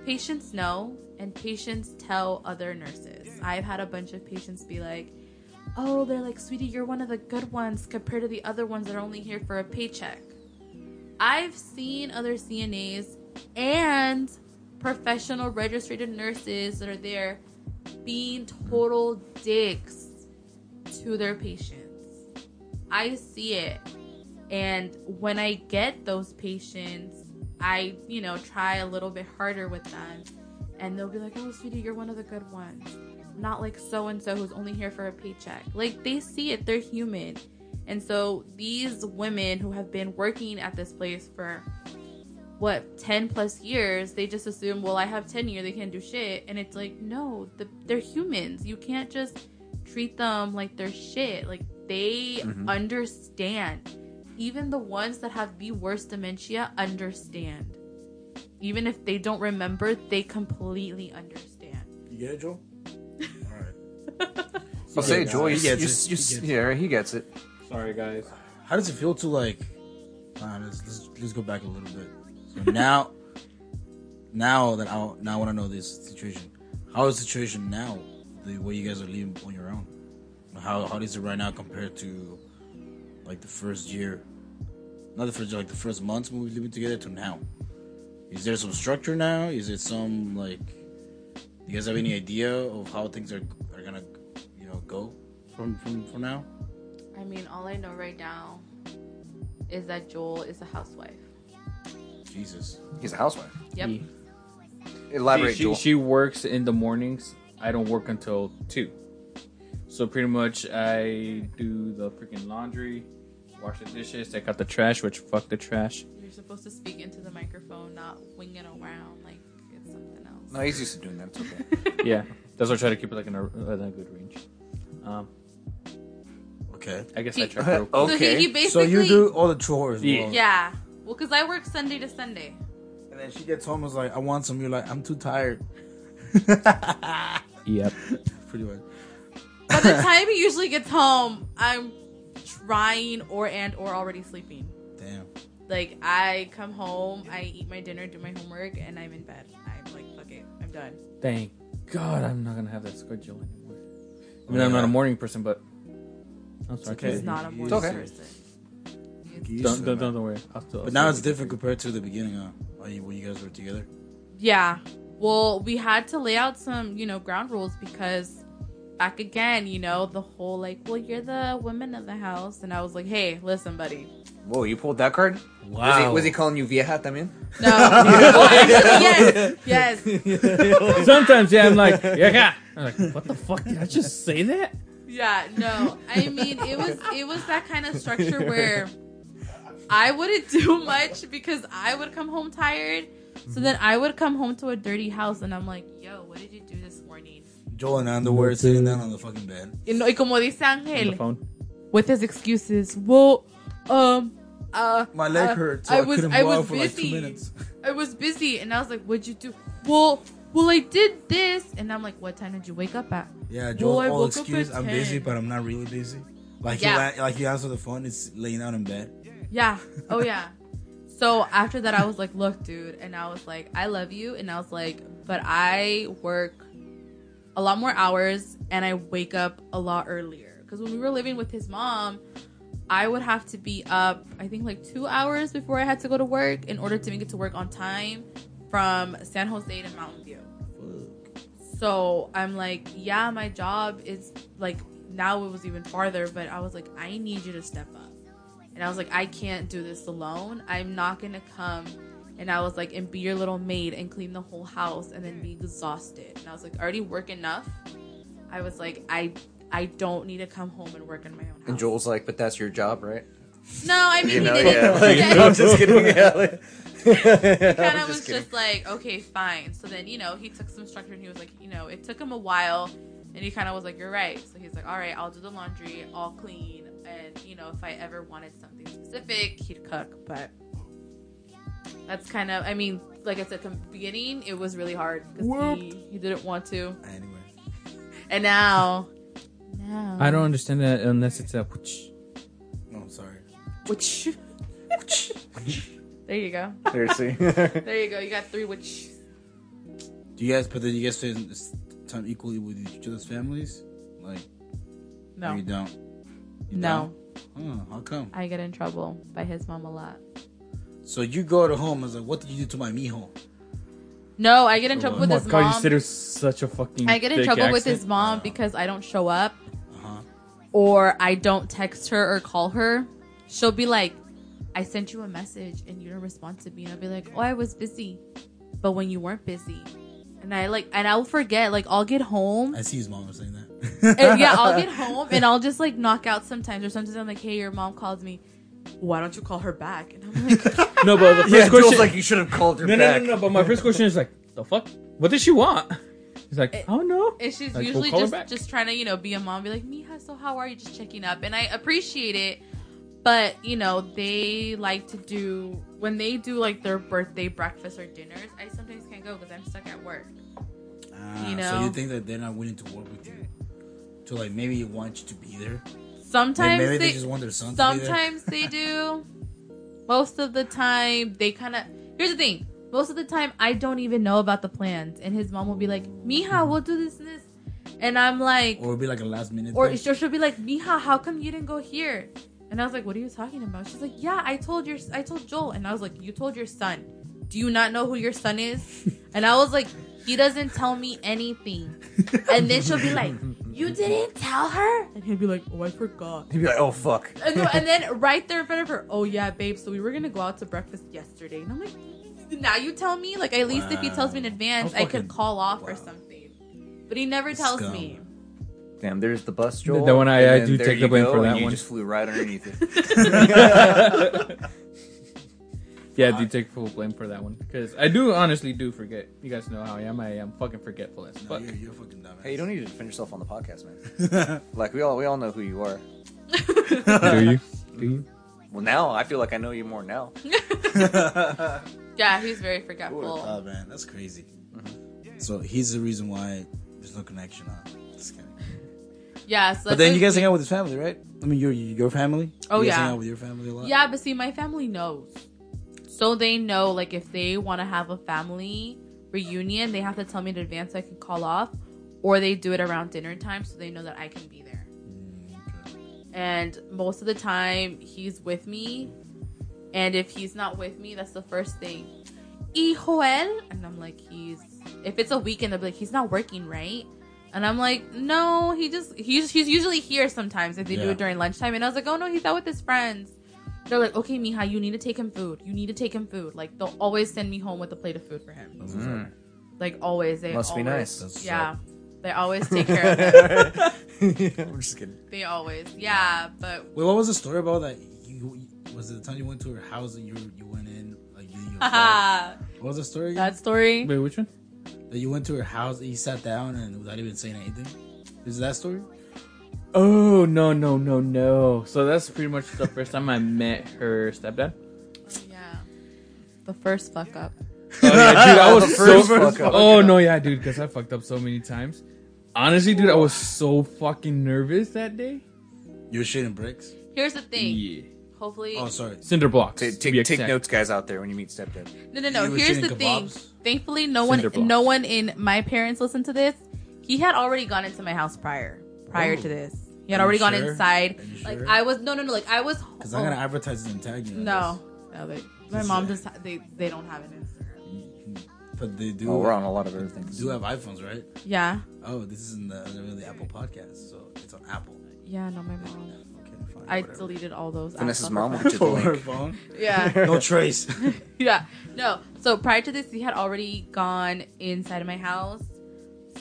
Speaker 5: Patients know, and patients tell other nurses. I've had a bunch of patients be like, "Oh, they're like, sweetie, you're one of the good ones compared to the other ones that are only here for a paycheck." I've seen other CNAs and professional registered nurses that are there being total dicks to their patients. I see it. And when I get those patients, I, you know, try a little bit harder with them. And they'll be like, oh, sweetie, you're one of the good ones. Not like so and so who's only here for a paycheck. Like, they see it, they're human. And so these women who have been working at this place for what 10 plus years they just assume well i have tenure they can't do shit. And it's like no the, they're humans. You can't just treat them like they're shit. Like they mm-hmm. understand. Even the ones that have the worst dementia understand. Even if they don't remember they completely understand.
Speaker 1: You get it, Joe? All right.
Speaker 3: I'll say,
Speaker 1: it.
Speaker 3: Joy,
Speaker 1: He gets
Speaker 3: you,
Speaker 1: it.
Speaker 3: you,
Speaker 1: He gets
Speaker 3: yeah, he gets it.
Speaker 6: Sorry, guys.
Speaker 1: How does it feel to like? Nah, let's, let's let's go back a little bit. So now, now that I now I want to know this situation. How is the situation now? The way you guys are living on your own. How how is it right now compared to like the first year? Not the first year, like the first months when we were living together to now. Is there some structure now? Is it some like? Do you guys have any idea of how things are are gonna, you know, go from from from now?
Speaker 5: i mean all i know right now is that joel is a housewife
Speaker 1: Jesus.
Speaker 3: He's a housewife.
Speaker 5: yep
Speaker 6: He-
Speaker 3: Elaborate,
Speaker 6: she, she,
Speaker 3: Joel.
Speaker 6: she works in the mornings. I don't work until two. So pretty much, I do the freaking laundry, wash the dishes, take out the trash, which fuck the trash.
Speaker 5: you're supposed to speak into the microphone not wing it around
Speaker 3: no, he's used to doing that. It's okay.
Speaker 6: yeah, that's why I try to keep it like in a, in a good range. Um,
Speaker 1: Okay.
Speaker 6: I guess
Speaker 5: He-
Speaker 6: I try to.
Speaker 5: So he,
Speaker 3: Okay.
Speaker 5: he
Speaker 1: So you do all the chores.
Speaker 6: Yeah.
Speaker 1: well.
Speaker 5: Yeah. Well, because I work Sunday to Sunday.
Speaker 1: And then she gets home and is like, I want some. You're like, I'm too tired.
Speaker 6: Yep.
Speaker 1: Pretty much.
Speaker 5: By the time he usually gets home, I'm trying or and or already sleeping.
Speaker 1: Damn.
Speaker 5: Like I come home, I eat my dinner, do my homework, and I'm in bed. I'm done.
Speaker 6: Thank God I'm not gonna have that schedule anymore. I mean, I'm not a morning person, but I'm sorry.
Speaker 1: okay.
Speaker 5: He's not a
Speaker 1: It's
Speaker 5: morning
Speaker 3: okay.
Speaker 5: person.
Speaker 1: You
Speaker 6: Don't, don't, don't, worry. I'll still,
Speaker 1: But now it's different compared to the beginning, huh? When you, when you guys were together.
Speaker 5: Yeah. Well, we had to lay out some, you know, ground rules because back again, you know, the whole like, well, you're the woman of the house, and I was like, hey, listen, buddy.
Speaker 3: Whoa, you pulled that card? Was he, was he calling you vieja también?
Speaker 5: No. well, actually, yes, yes.
Speaker 6: Sometimes, yeah, I'm like, yeah, I'm like, what the fuck? Did I just say that?
Speaker 5: Yeah, no. I mean, it was it was that kind of structure where I wouldn't do much because I would come home tired. So then I would come home to a dirty house and I'm like, "Yo, what did you do this morning?"
Speaker 1: Joel in underwear sitting down on the fucking bed.
Speaker 5: Y, no, y como dice
Speaker 6: On the
Speaker 5: Angel, with his excuses. Well, um, uh,
Speaker 1: My leg
Speaker 5: uh,
Speaker 1: hurt, so
Speaker 5: I
Speaker 1: I,
Speaker 5: was-
Speaker 1: couldn't
Speaker 5: I was
Speaker 1: out for like two
Speaker 5: busy.
Speaker 1: minutes.
Speaker 5: I was busy, and I was like, "What'd you do?" Well, well, I did this, and I'm like, "What time did you wake up at?"
Speaker 1: Yeah, Joel,
Speaker 5: Well,
Speaker 1: all
Speaker 5: woke
Speaker 1: excuse. I'm busy, but I'm not really busy. Like
Speaker 5: Yeah.
Speaker 1: he, like he answered the phone. It's laying out in bed.
Speaker 5: Yeah. Oh yeah. So after that, I was like, "Look, dude," and I was like, "I love you," and I was like, "But I work a lot more hours, and I wake up a lot earlier." Because when we were living with his mom, I would have to be up, I think, like two hours before I had to go to work in order to make it to work on time from San Jose to Mountain View. So I'm like, yeah, my job is like now it was even farther, but I was like, I need you to step up. And I was like, I can't do this alone. I'm not gonna come and I was like, and be your little maid and clean the whole house and then be exhausted. And I was like, I already work enough. I was like, I I don't need to come home and work in my own house.
Speaker 3: And Joel's like, but that's your job, right?
Speaker 5: No, I mean
Speaker 3: You know,
Speaker 5: he didn't.
Speaker 3: yeah. Like,
Speaker 5: yeah,
Speaker 3: I'm just kidding. Yeah, like-
Speaker 5: he kind of was
Speaker 3: kidding.
Speaker 5: just like, okay, fine. So then, you know, he took some structure and he was like, you know, it took him a while. And he kind of was like, you're right. So he's like, all right, I'll do the laundry, I'll clean. And, you know, if I ever wanted something specific, he'd cook. But that's kind of, I mean, like I said, from the beginning, it was really hard because he, he didn't want to.
Speaker 1: Anyway,
Speaker 5: And now, now.
Speaker 6: I don't understand that unless it's a. whoosh.
Speaker 1: no, I'm sorry.
Speaker 5: Which. there you go.
Speaker 3: Seriously.
Speaker 5: There you go. You got three which.
Speaker 1: Do you guys? But then you guys spend this time equally with each other's families? Like,
Speaker 5: No.
Speaker 1: or you don't? You
Speaker 5: No.
Speaker 1: don't? Oh, how come?
Speaker 5: I get in trouble by his mom a lot.
Speaker 1: So you go to home and it's like, what did you do to my mijo?
Speaker 5: No, I get in trouble
Speaker 6: Oh
Speaker 5: with
Speaker 6: my
Speaker 5: his
Speaker 6: god, you
Speaker 5: mom.
Speaker 6: said such a fucking.
Speaker 5: I get in
Speaker 6: thick
Speaker 5: trouble with his mom because I don't show up
Speaker 1: Uh-huh.
Speaker 5: or I don't text her or call her. She'll be like, I sent you a message and you didn't respond to me. And I'll be like, oh, I was busy. But when you weren't busy. And I like, and I'll forget, like, I'll get home.
Speaker 1: I see his mom was saying that.
Speaker 5: and yeah, I'll get home and I'll just like knock out sometimes. Or sometimes I'm like, hey, your mom called me. Why don't you call her back? And I'm like,
Speaker 6: No, but the first
Speaker 3: yeah,
Speaker 6: question.
Speaker 3: Joel's like, you should have called her
Speaker 6: no, no,
Speaker 3: back.
Speaker 6: no, no. But my first question is like, the fuck? What does she want? He's like, oh no.
Speaker 5: And she's
Speaker 6: Like,
Speaker 5: usually
Speaker 6: we'll
Speaker 5: just just trying to you know be a mom, be like, Mija, so how are you? Just checking up, and I appreciate it. But you know they like to do when they do like their birthday breakfast or dinners. I sometimes can't go because I'm stuck at work.
Speaker 1: Ah,
Speaker 5: You
Speaker 1: So you think that they're not willing to work with you? To like maybe want you to be there?
Speaker 5: Sometimes
Speaker 1: they,
Speaker 5: they,
Speaker 1: just want their son to be there?
Speaker 5: sometimes they do. Most of the time they kind of. Here's the thing. Most of the time I don't even know about the plans, and his mom will be like, Mija, hmm. we'll do this and this, and I'm like,
Speaker 1: Or it'll be like a last minute
Speaker 5: Or
Speaker 1: thing?
Speaker 5: she'll, she'll be like, Mija, how come you didn't go here? And I was like, what are you talking about? She's like, yeah, I told your, I told Joel. And I was like, you told your son. Do you not know who your son is? And I was like, he doesn't tell me anything. And then she'll be like, you didn't tell her? And he'll be like, oh, I forgot.
Speaker 3: He'd be like, oh fuck.
Speaker 5: Uh, and, then- and then right there in front of her, oh yeah, babe. So we were gonna go out to breakfast yesterday. And I'm like, now you tell me? Like at least if he tells me in advance,
Speaker 1: How
Speaker 5: I could call off or something. But he never tells
Speaker 1: Scum.
Speaker 5: me.
Speaker 3: Damn, there's the bus, Joel.
Speaker 6: the one I- I do take the blame
Speaker 3: go,
Speaker 6: for
Speaker 3: and
Speaker 6: that
Speaker 3: you
Speaker 6: one.
Speaker 3: just flew right underneath it.
Speaker 6: Yeah, I do take full blame for that one because I do honestly do forget. You guys know how I am. I am fucking forgetful as fuck.
Speaker 1: you're, you're fucking dumb.
Speaker 3: hey, you don't need to defend yourself on the podcast, man. like we all we all know who you are.
Speaker 6: do you? Do you?
Speaker 3: Well, now I feel like I know you more now.
Speaker 5: Yeah, he's very forgetful.
Speaker 1: Oh man, that's crazy. Mm-hmm. So he's the reason why there's no connection on. Just kidding.
Speaker 5: Yeah, so
Speaker 1: But then you guys hang out with his family, right? I mean, your your family.
Speaker 5: Oh,
Speaker 1: you guys
Speaker 5: yeah.
Speaker 1: hang out with your family a lot.
Speaker 5: Yeah, but see, my family knows. So they know, like, if they want to have a family reunion, they have to tell me in advance so I can call off, or they do it around dinner time so they know that I can be there. And most of the time, he's with me. And if he's not with me, that's the first thing. Y Joel? And I'm like, he's. If it's a weekend, they'll be like, he's not working, right? And I'm like, no, he just he's he's usually here sometimes if they do it during lunchtime. And I was like, oh no, he's out with his friends. They're like, okay, Mija, you need to take him food. You need to take him food. Like they'll always send me home with a plate of food for him.
Speaker 1: That's what's up.
Speaker 5: Like always, they
Speaker 3: Must be
Speaker 5: always-
Speaker 3: nice.
Speaker 1: That's
Speaker 5: Yeah,
Speaker 1: up.
Speaker 5: they always take care of him.
Speaker 3: I'm just kidding.
Speaker 5: They always, yeah. But
Speaker 1: Wait, what was the story about that? You was it the time you went to her house and you you went in like you and your dad? What was the story? Again?
Speaker 5: that story.
Speaker 6: Wait, which one?
Speaker 1: that you went to her house and you sat down and without even saying anything. Is that story?
Speaker 6: Oh no no no no! So that's pretty much the first time I met her stepdad.
Speaker 5: Yeah, the first fuck up.
Speaker 6: Oh yeah, dude, I was
Speaker 3: The
Speaker 6: so.
Speaker 3: first fuck up.
Speaker 6: Oh no, yeah, dude, because I fucked up so many times. Honestly, dude, I was so fucking nervous that day.
Speaker 1: You were shitting bricks.
Speaker 5: Here's the thing.
Speaker 6: Yeah,
Speaker 5: Hopefully,
Speaker 1: Oh, sorry.
Speaker 6: cinder blocks.
Speaker 3: Take,
Speaker 6: to
Speaker 3: take, take notes, guys out there, when you meet stepdad.
Speaker 5: no, no, no.
Speaker 1: You
Speaker 5: Here's
Speaker 1: shitting
Speaker 5: the thing.
Speaker 1: kebabs?
Speaker 5: Thankfully, no one,
Speaker 6: blocks.
Speaker 5: no one in my parents listened to this. He had already gone into my house prior, prior
Speaker 1: Oh.
Speaker 5: to this. He had
Speaker 1: Are you
Speaker 5: already gone
Speaker 1: sure?
Speaker 5: inside.
Speaker 1: Are you
Speaker 5: Like
Speaker 1: sure?
Speaker 5: I was, no, no, no. Like I was.
Speaker 1: Because I'm gonna advertise it and tag you.
Speaker 5: No, no. They, my mom just they they don't have an Instagram.
Speaker 1: But they do.
Speaker 3: Oh, we're on a lot of other things.
Speaker 1: do have iPhones, right?
Speaker 5: Yeah.
Speaker 1: Oh, this is in the, the Apple podcast, so it's on Apple.
Speaker 5: Yeah, no, my mom.
Speaker 1: Okay, fine.
Speaker 5: I
Speaker 1: whatever.
Speaker 5: deleted all those. apps
Speaker 3: Vanessa's
Speaker 5: on
Speaker 3: mom will
Speaker 5: phone.
Speaker 3: the
Speaker 1: For her phone.
Speaker 5: Yeah.
Speaker 1: No trace.
Speaker 5: yeah. No. So prior to this, he had already gone inside of my house.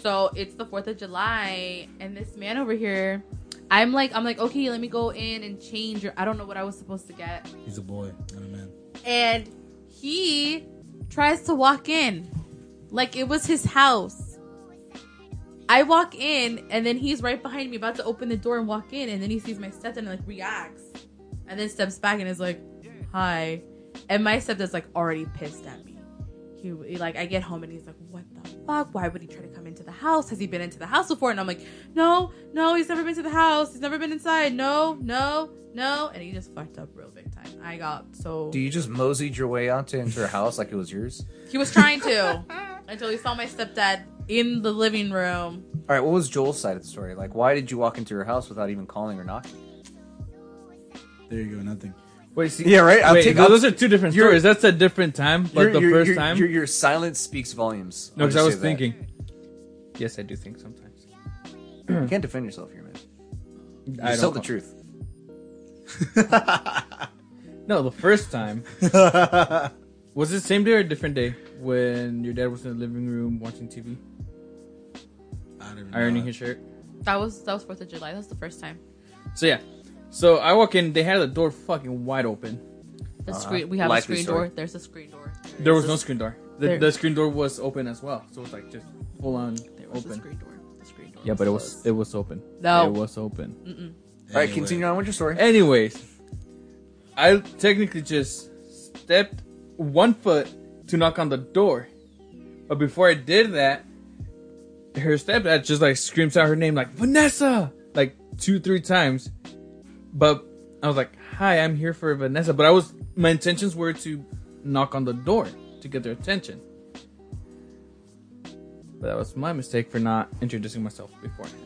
Speaker 5: So it's the Fourth of July, and this man over here, I'm like, I'm like, okay, let me go in and change. Or I don't know what I was supposed to get,
Speaker 1: He's a boy, not a man.
Speaker 5: and he tries to walk in, like it was his house. I walk in, and then he's right behind me, about to open the door and walk in, and then he sees my stepdad and like reacts, and then steps back and is like, "Hi," and my stepdad's like already pissed at me. He, he like I get home and he's like, "What the fuck? Why would he try to come into the house? Has he been into the house before?" And I'm like, "No, no, he's never been to the house. He's never been inside. No, no, no." And he just fucked up real big time. I got so
Speaker 3: Do you just moseyed your way out to enter a house like it was yours?
Speaker 5: he was trying to until he saw my stepdad in the living room.
Speaker 3: All right, what was Joel's side of the story? Like, why did you walk into her house without even calling or knocking?
Speaker 1: There you go, nothing.
Speaker 6: Wait, see,
Speaker 3: Yeah, right, I'll
Speaker 6: Wait,
Speaker 3: take-
Speaker 6: no,
Speaker 3: I'll-
Speaker 6: those are two different
Speaker 3: You're-
Speaker 6: stories. That's a different time, but
Speaker 3: Your-
Speaker 6: the
Speaker 3: your-
Speaker 6: first
Speaker 3: your-
Speaker 6: time.
Speaker 3: your, your silence speaks volumes.
Speaker 6: no, because I was
Speaker 3: say that.
Speaker 6: thinking. Yes, I do think sometimes.
Speaker 3: You can't defend yourself here, man.
Speaker 6: I
Speaker 3: Just tell
Speaker 6: don't
Speaker 3: the truth.
Speaker 6: No, the first time was it the same day or a different day when your dad was in the living room watching TV,
Speaker 1: I don't even
Speaker 6: ironing
Speaker 1: know.
Speaker 6: His shirt.
Speaker 5: That was that was Fourth of July. That's the first time.
Speaker 6: So yeah, so I walk in. They had the door fucking wide open.
Speaker 5: The screen. We have a
Speaker 3: Likely
Speaker 5: screen
Speaker 3: story.
Speaker 5: door. There's a screen door.
Speaker 6: There was no screen door. The,
Speaker 5: there-
Speaker 6: the screen door was open as well, so it was like just full on
Speaker 5: There was a
Speaker 6: open.
Speaker 5: screen door. The screen door.
Speaker 6: Yeah, but it was it was open.
Speaker 5: No.
Speaker 6: it was open.
Speaker 3: All right, continue on with your story.
Speaker 6: Anyways, I technically just stepped one foot to knock on the door, but before I did that, her stepdad just like screams out her name like Vanessa, like two three times. But I was like, "Hi, I'm here for Vanessa." But I was my intentions were to knock on the door to get their attention. But that was my mistake for not introducing myself beforehand.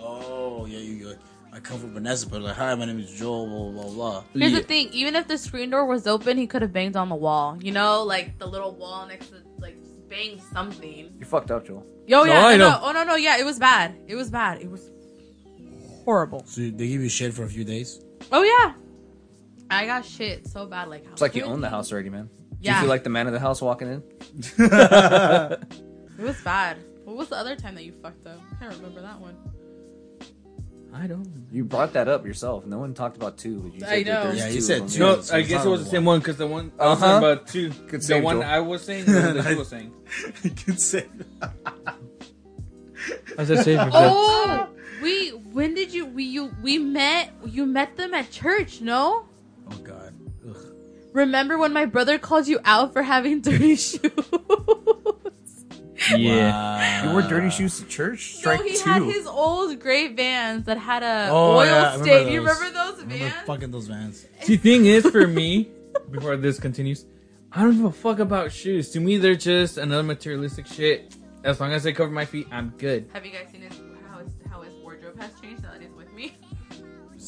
Speaker 1: Oh, yeah, you go. I come from Vanessa, but like, hi, my name is Joel, blah, blah, blah.
Speaker 5: Here's
Speaker 6: Yeah.
Speaker 5: the thing: even if the screen door was open, he could have banged on the wall. You know, like the little wall next to, like, just banged something.
Speaker 3: You fucked up, Joel.
Speaker 5: Yo,
Speaker 6: No,
Speaker 5: yeah,
Speaker 6: I
Speaker 5: no,
Speaker 6: know.
Speaker 5: no, oh no, no, yeah, it was bad. It was bad. It was horrible.
Speaker 1: So they give you shit for a few days?
Speaker 5: Oh yeah, I got shit so bad. Like,
Speaker 3: It's like you own the house already, man. Do
Speaker 5: Yeah.
Speaker 3: you feel like the man of the house walking in?
Speaker 5: It was bad. What was the other time that you fucked up? I can't remember that one.
Speaker 6: I don't.
Speaker 3: You brought that up yourself. No one talked about two. But you said
Speaker 5: I know.
Speaker 1: Yeah, you
Speaker 3: two
Speaker 1: said two.
Speaker 6: No,
Speaker 1: so
Speaker 6: I guess it was the
Speaker 1: one.
Speaker 6: same one because the one I was
Speaker 3: Uh-huh.
Speaker 6: talking about two.
Speaker 3: Good
Speaker 6: the
Speaker 3: save,
Speaker 6: one
Speaker 3: Joel.
Speaker 6: I was saying, the one that you was saying.
Speaker 1: you can say
Speaker 6: I said save
Speaker 5: Oh, we. When did you? We you we met. You met them at church, no?
Speaker 1: Oh, God. Ugh.
Speaker 5: Remember when my brother called you out for having dirty shoes?
Speaker 6: Yeah.
Speaker 3: You wore dirty shoes to church?
Speaker 5: So
Speaker 3: Strike
Speaker 5: he
Speaker 3: two.
Speaker 5: had his old gray vans that had a
Speaker 1: Oh,
Speaker 5: oil
Speaker 1: yeah, I remember
Speaker 5: stain. You remember those
Speaker 1: I remember
Speaker 5: vans?
Speaker 1: fucking those vans.
Speaker 6: See, thing is for me, before this continues, I don't give a fuck about shoes. To me, they're just another materialistic shit. As long as they cover my feet, I'm good.
Speaker 5: Have you guys seen his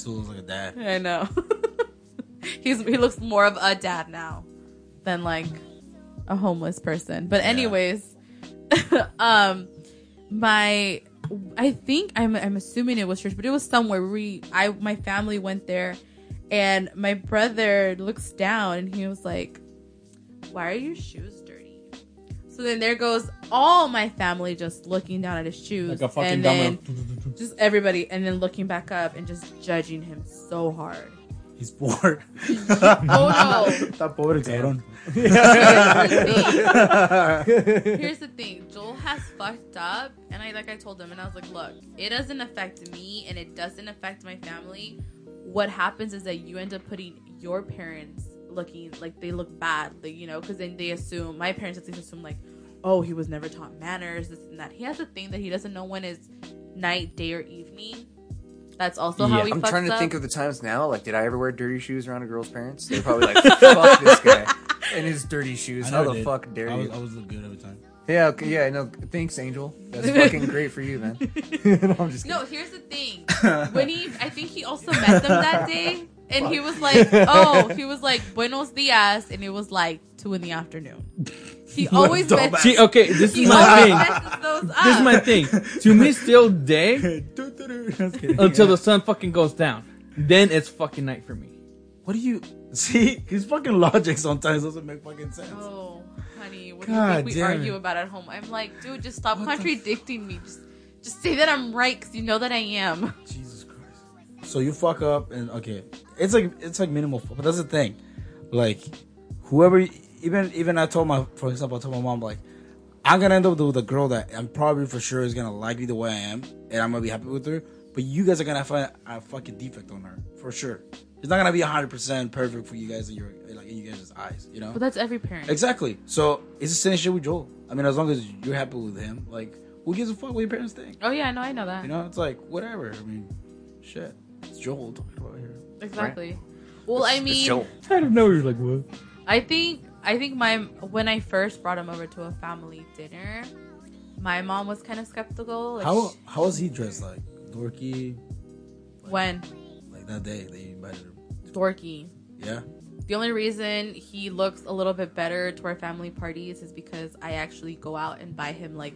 Speaker 1: Looks like a dad.
Speaker 5: I know. He's he looks more of a dad now than like a homeless person. But anyways, um my I think I'm I'm assuming it was church, but it was somewhere we I my family went there and my brother looks down and he was like, Why are your shoes? So then there goes all my family just looking down at his shoes.
Speaker 6: Like a fucking
Speaker 5: and then
Speaker 6: domino.
Speaker 5: just everybody and then looking back up and just judging him so hard.
Speaker 1: He's poor.
Speaker 5: Oh no.
Speaker 1: Está pobre, cabrón.
Speaker 5: Here's the thing. Joel has fucked up and I like I told him and I was like, look, it doesn't affect me and it doesn't affect my family. What happens is that you end up putting your parents looking like they look bad, like, you know, because then they assume my parents at least assume like, oh, he was never taught manners, this and that. He has a thing that he doesn't know when is night, day, or evening. That's also how
Speaker 6: Yeah.
Speaker 5: he
Speaker 3: I'm
Speaker 5: fucks
Speaker 3: trying to
Speaker 5: up.
Speaker 3: think of the times now. Like, did I ever wear dirty shoes around a girl's parents? They're probably like, "Fuck this guy and his dirty shoes. How the
Speaker 1: did.
Speaker 3: fuck dare
Speaker 1: I
Speaker 3: you?"
Speaker 1: was, I was look good every time.
Speaker 3: Yeah, okay, yeah, no, thanks, Angel. That's fucking great for you, man. no, I'm just
Speaker 5: No, here's the thing. When he, I think he also met them that day, and he was like, "Oh, he was like Buenos dias," and it was like two in the afternoon. He always
Speaker 1: dumbass.
Speaker 5: messes,
Speaker 6: See, okay, this
Speaker 5: he
Speaker 6: is my thing.
Speaker 5: those up.
Speaker 6: This is my thing. To me, still day
Speaker 1: kidding.
Speaker 6: until the sun fucking goes down. Then it's fucking night for me.
Speaker 1: What do you see? His fucking logic sometimes doesn't make fucking sense.
Speaker 5: Oh, honey, what
Speaker 1: God
Speaker 5: do you think we argue
Speaker 1: it.
Speaker 5: about at home? I'm like, dude, just stop
Speaker 1: What the
Speaker 5: contradicting me. Just, just say that I'm right because you know that I am.
Speaker 1: Jesus Christ. So you fuck up and okay, it's like it's like minimal, but that's the thing. Like whoever, even even I told my, for example, I told my mom like, I'm gonna end up with a girl that I'm probably for sure is gonna like me the way I am, and I'm gonna be happy with her. But you guys are gonna find a fucking defect on her for sure. It's not gonna be 100 percent perfect for you guys in your like in you guys' eyes, you know.
Speaker 5: But that's every parent.
Speaker 1: Exactly. So it's the same shit with Joel. I mean, as long as you're happy with him, like, who gives a fuck what your parents think?
Speaker 5: Oh yeah, no, I know that.
Speaker 1: You know, it's like whatever. I mean, shit. It's Joel talking about here.
Speaker 5: exactly. Well, I
Speaker 3: It's
Speaker 5: mean,
Speaker 3: Joel.
Speaker 6: I don't know. You're like, what?
Speaker 5: I think I think my when I first brought him over to a family dinner, my mom was kind of skeptical. Like,
Speaker 1: How
Speaker 5: sh-
Speaker 1: how was he dressed like? Dorky,
Speaker 5: when
Speaker 1: like that day they invited him.
Speaker 5: dorky.
Speaker 1: Yeah.
Speaker 5: The only reason he looks a little bit better to our family parties is because I actually go out and buy him like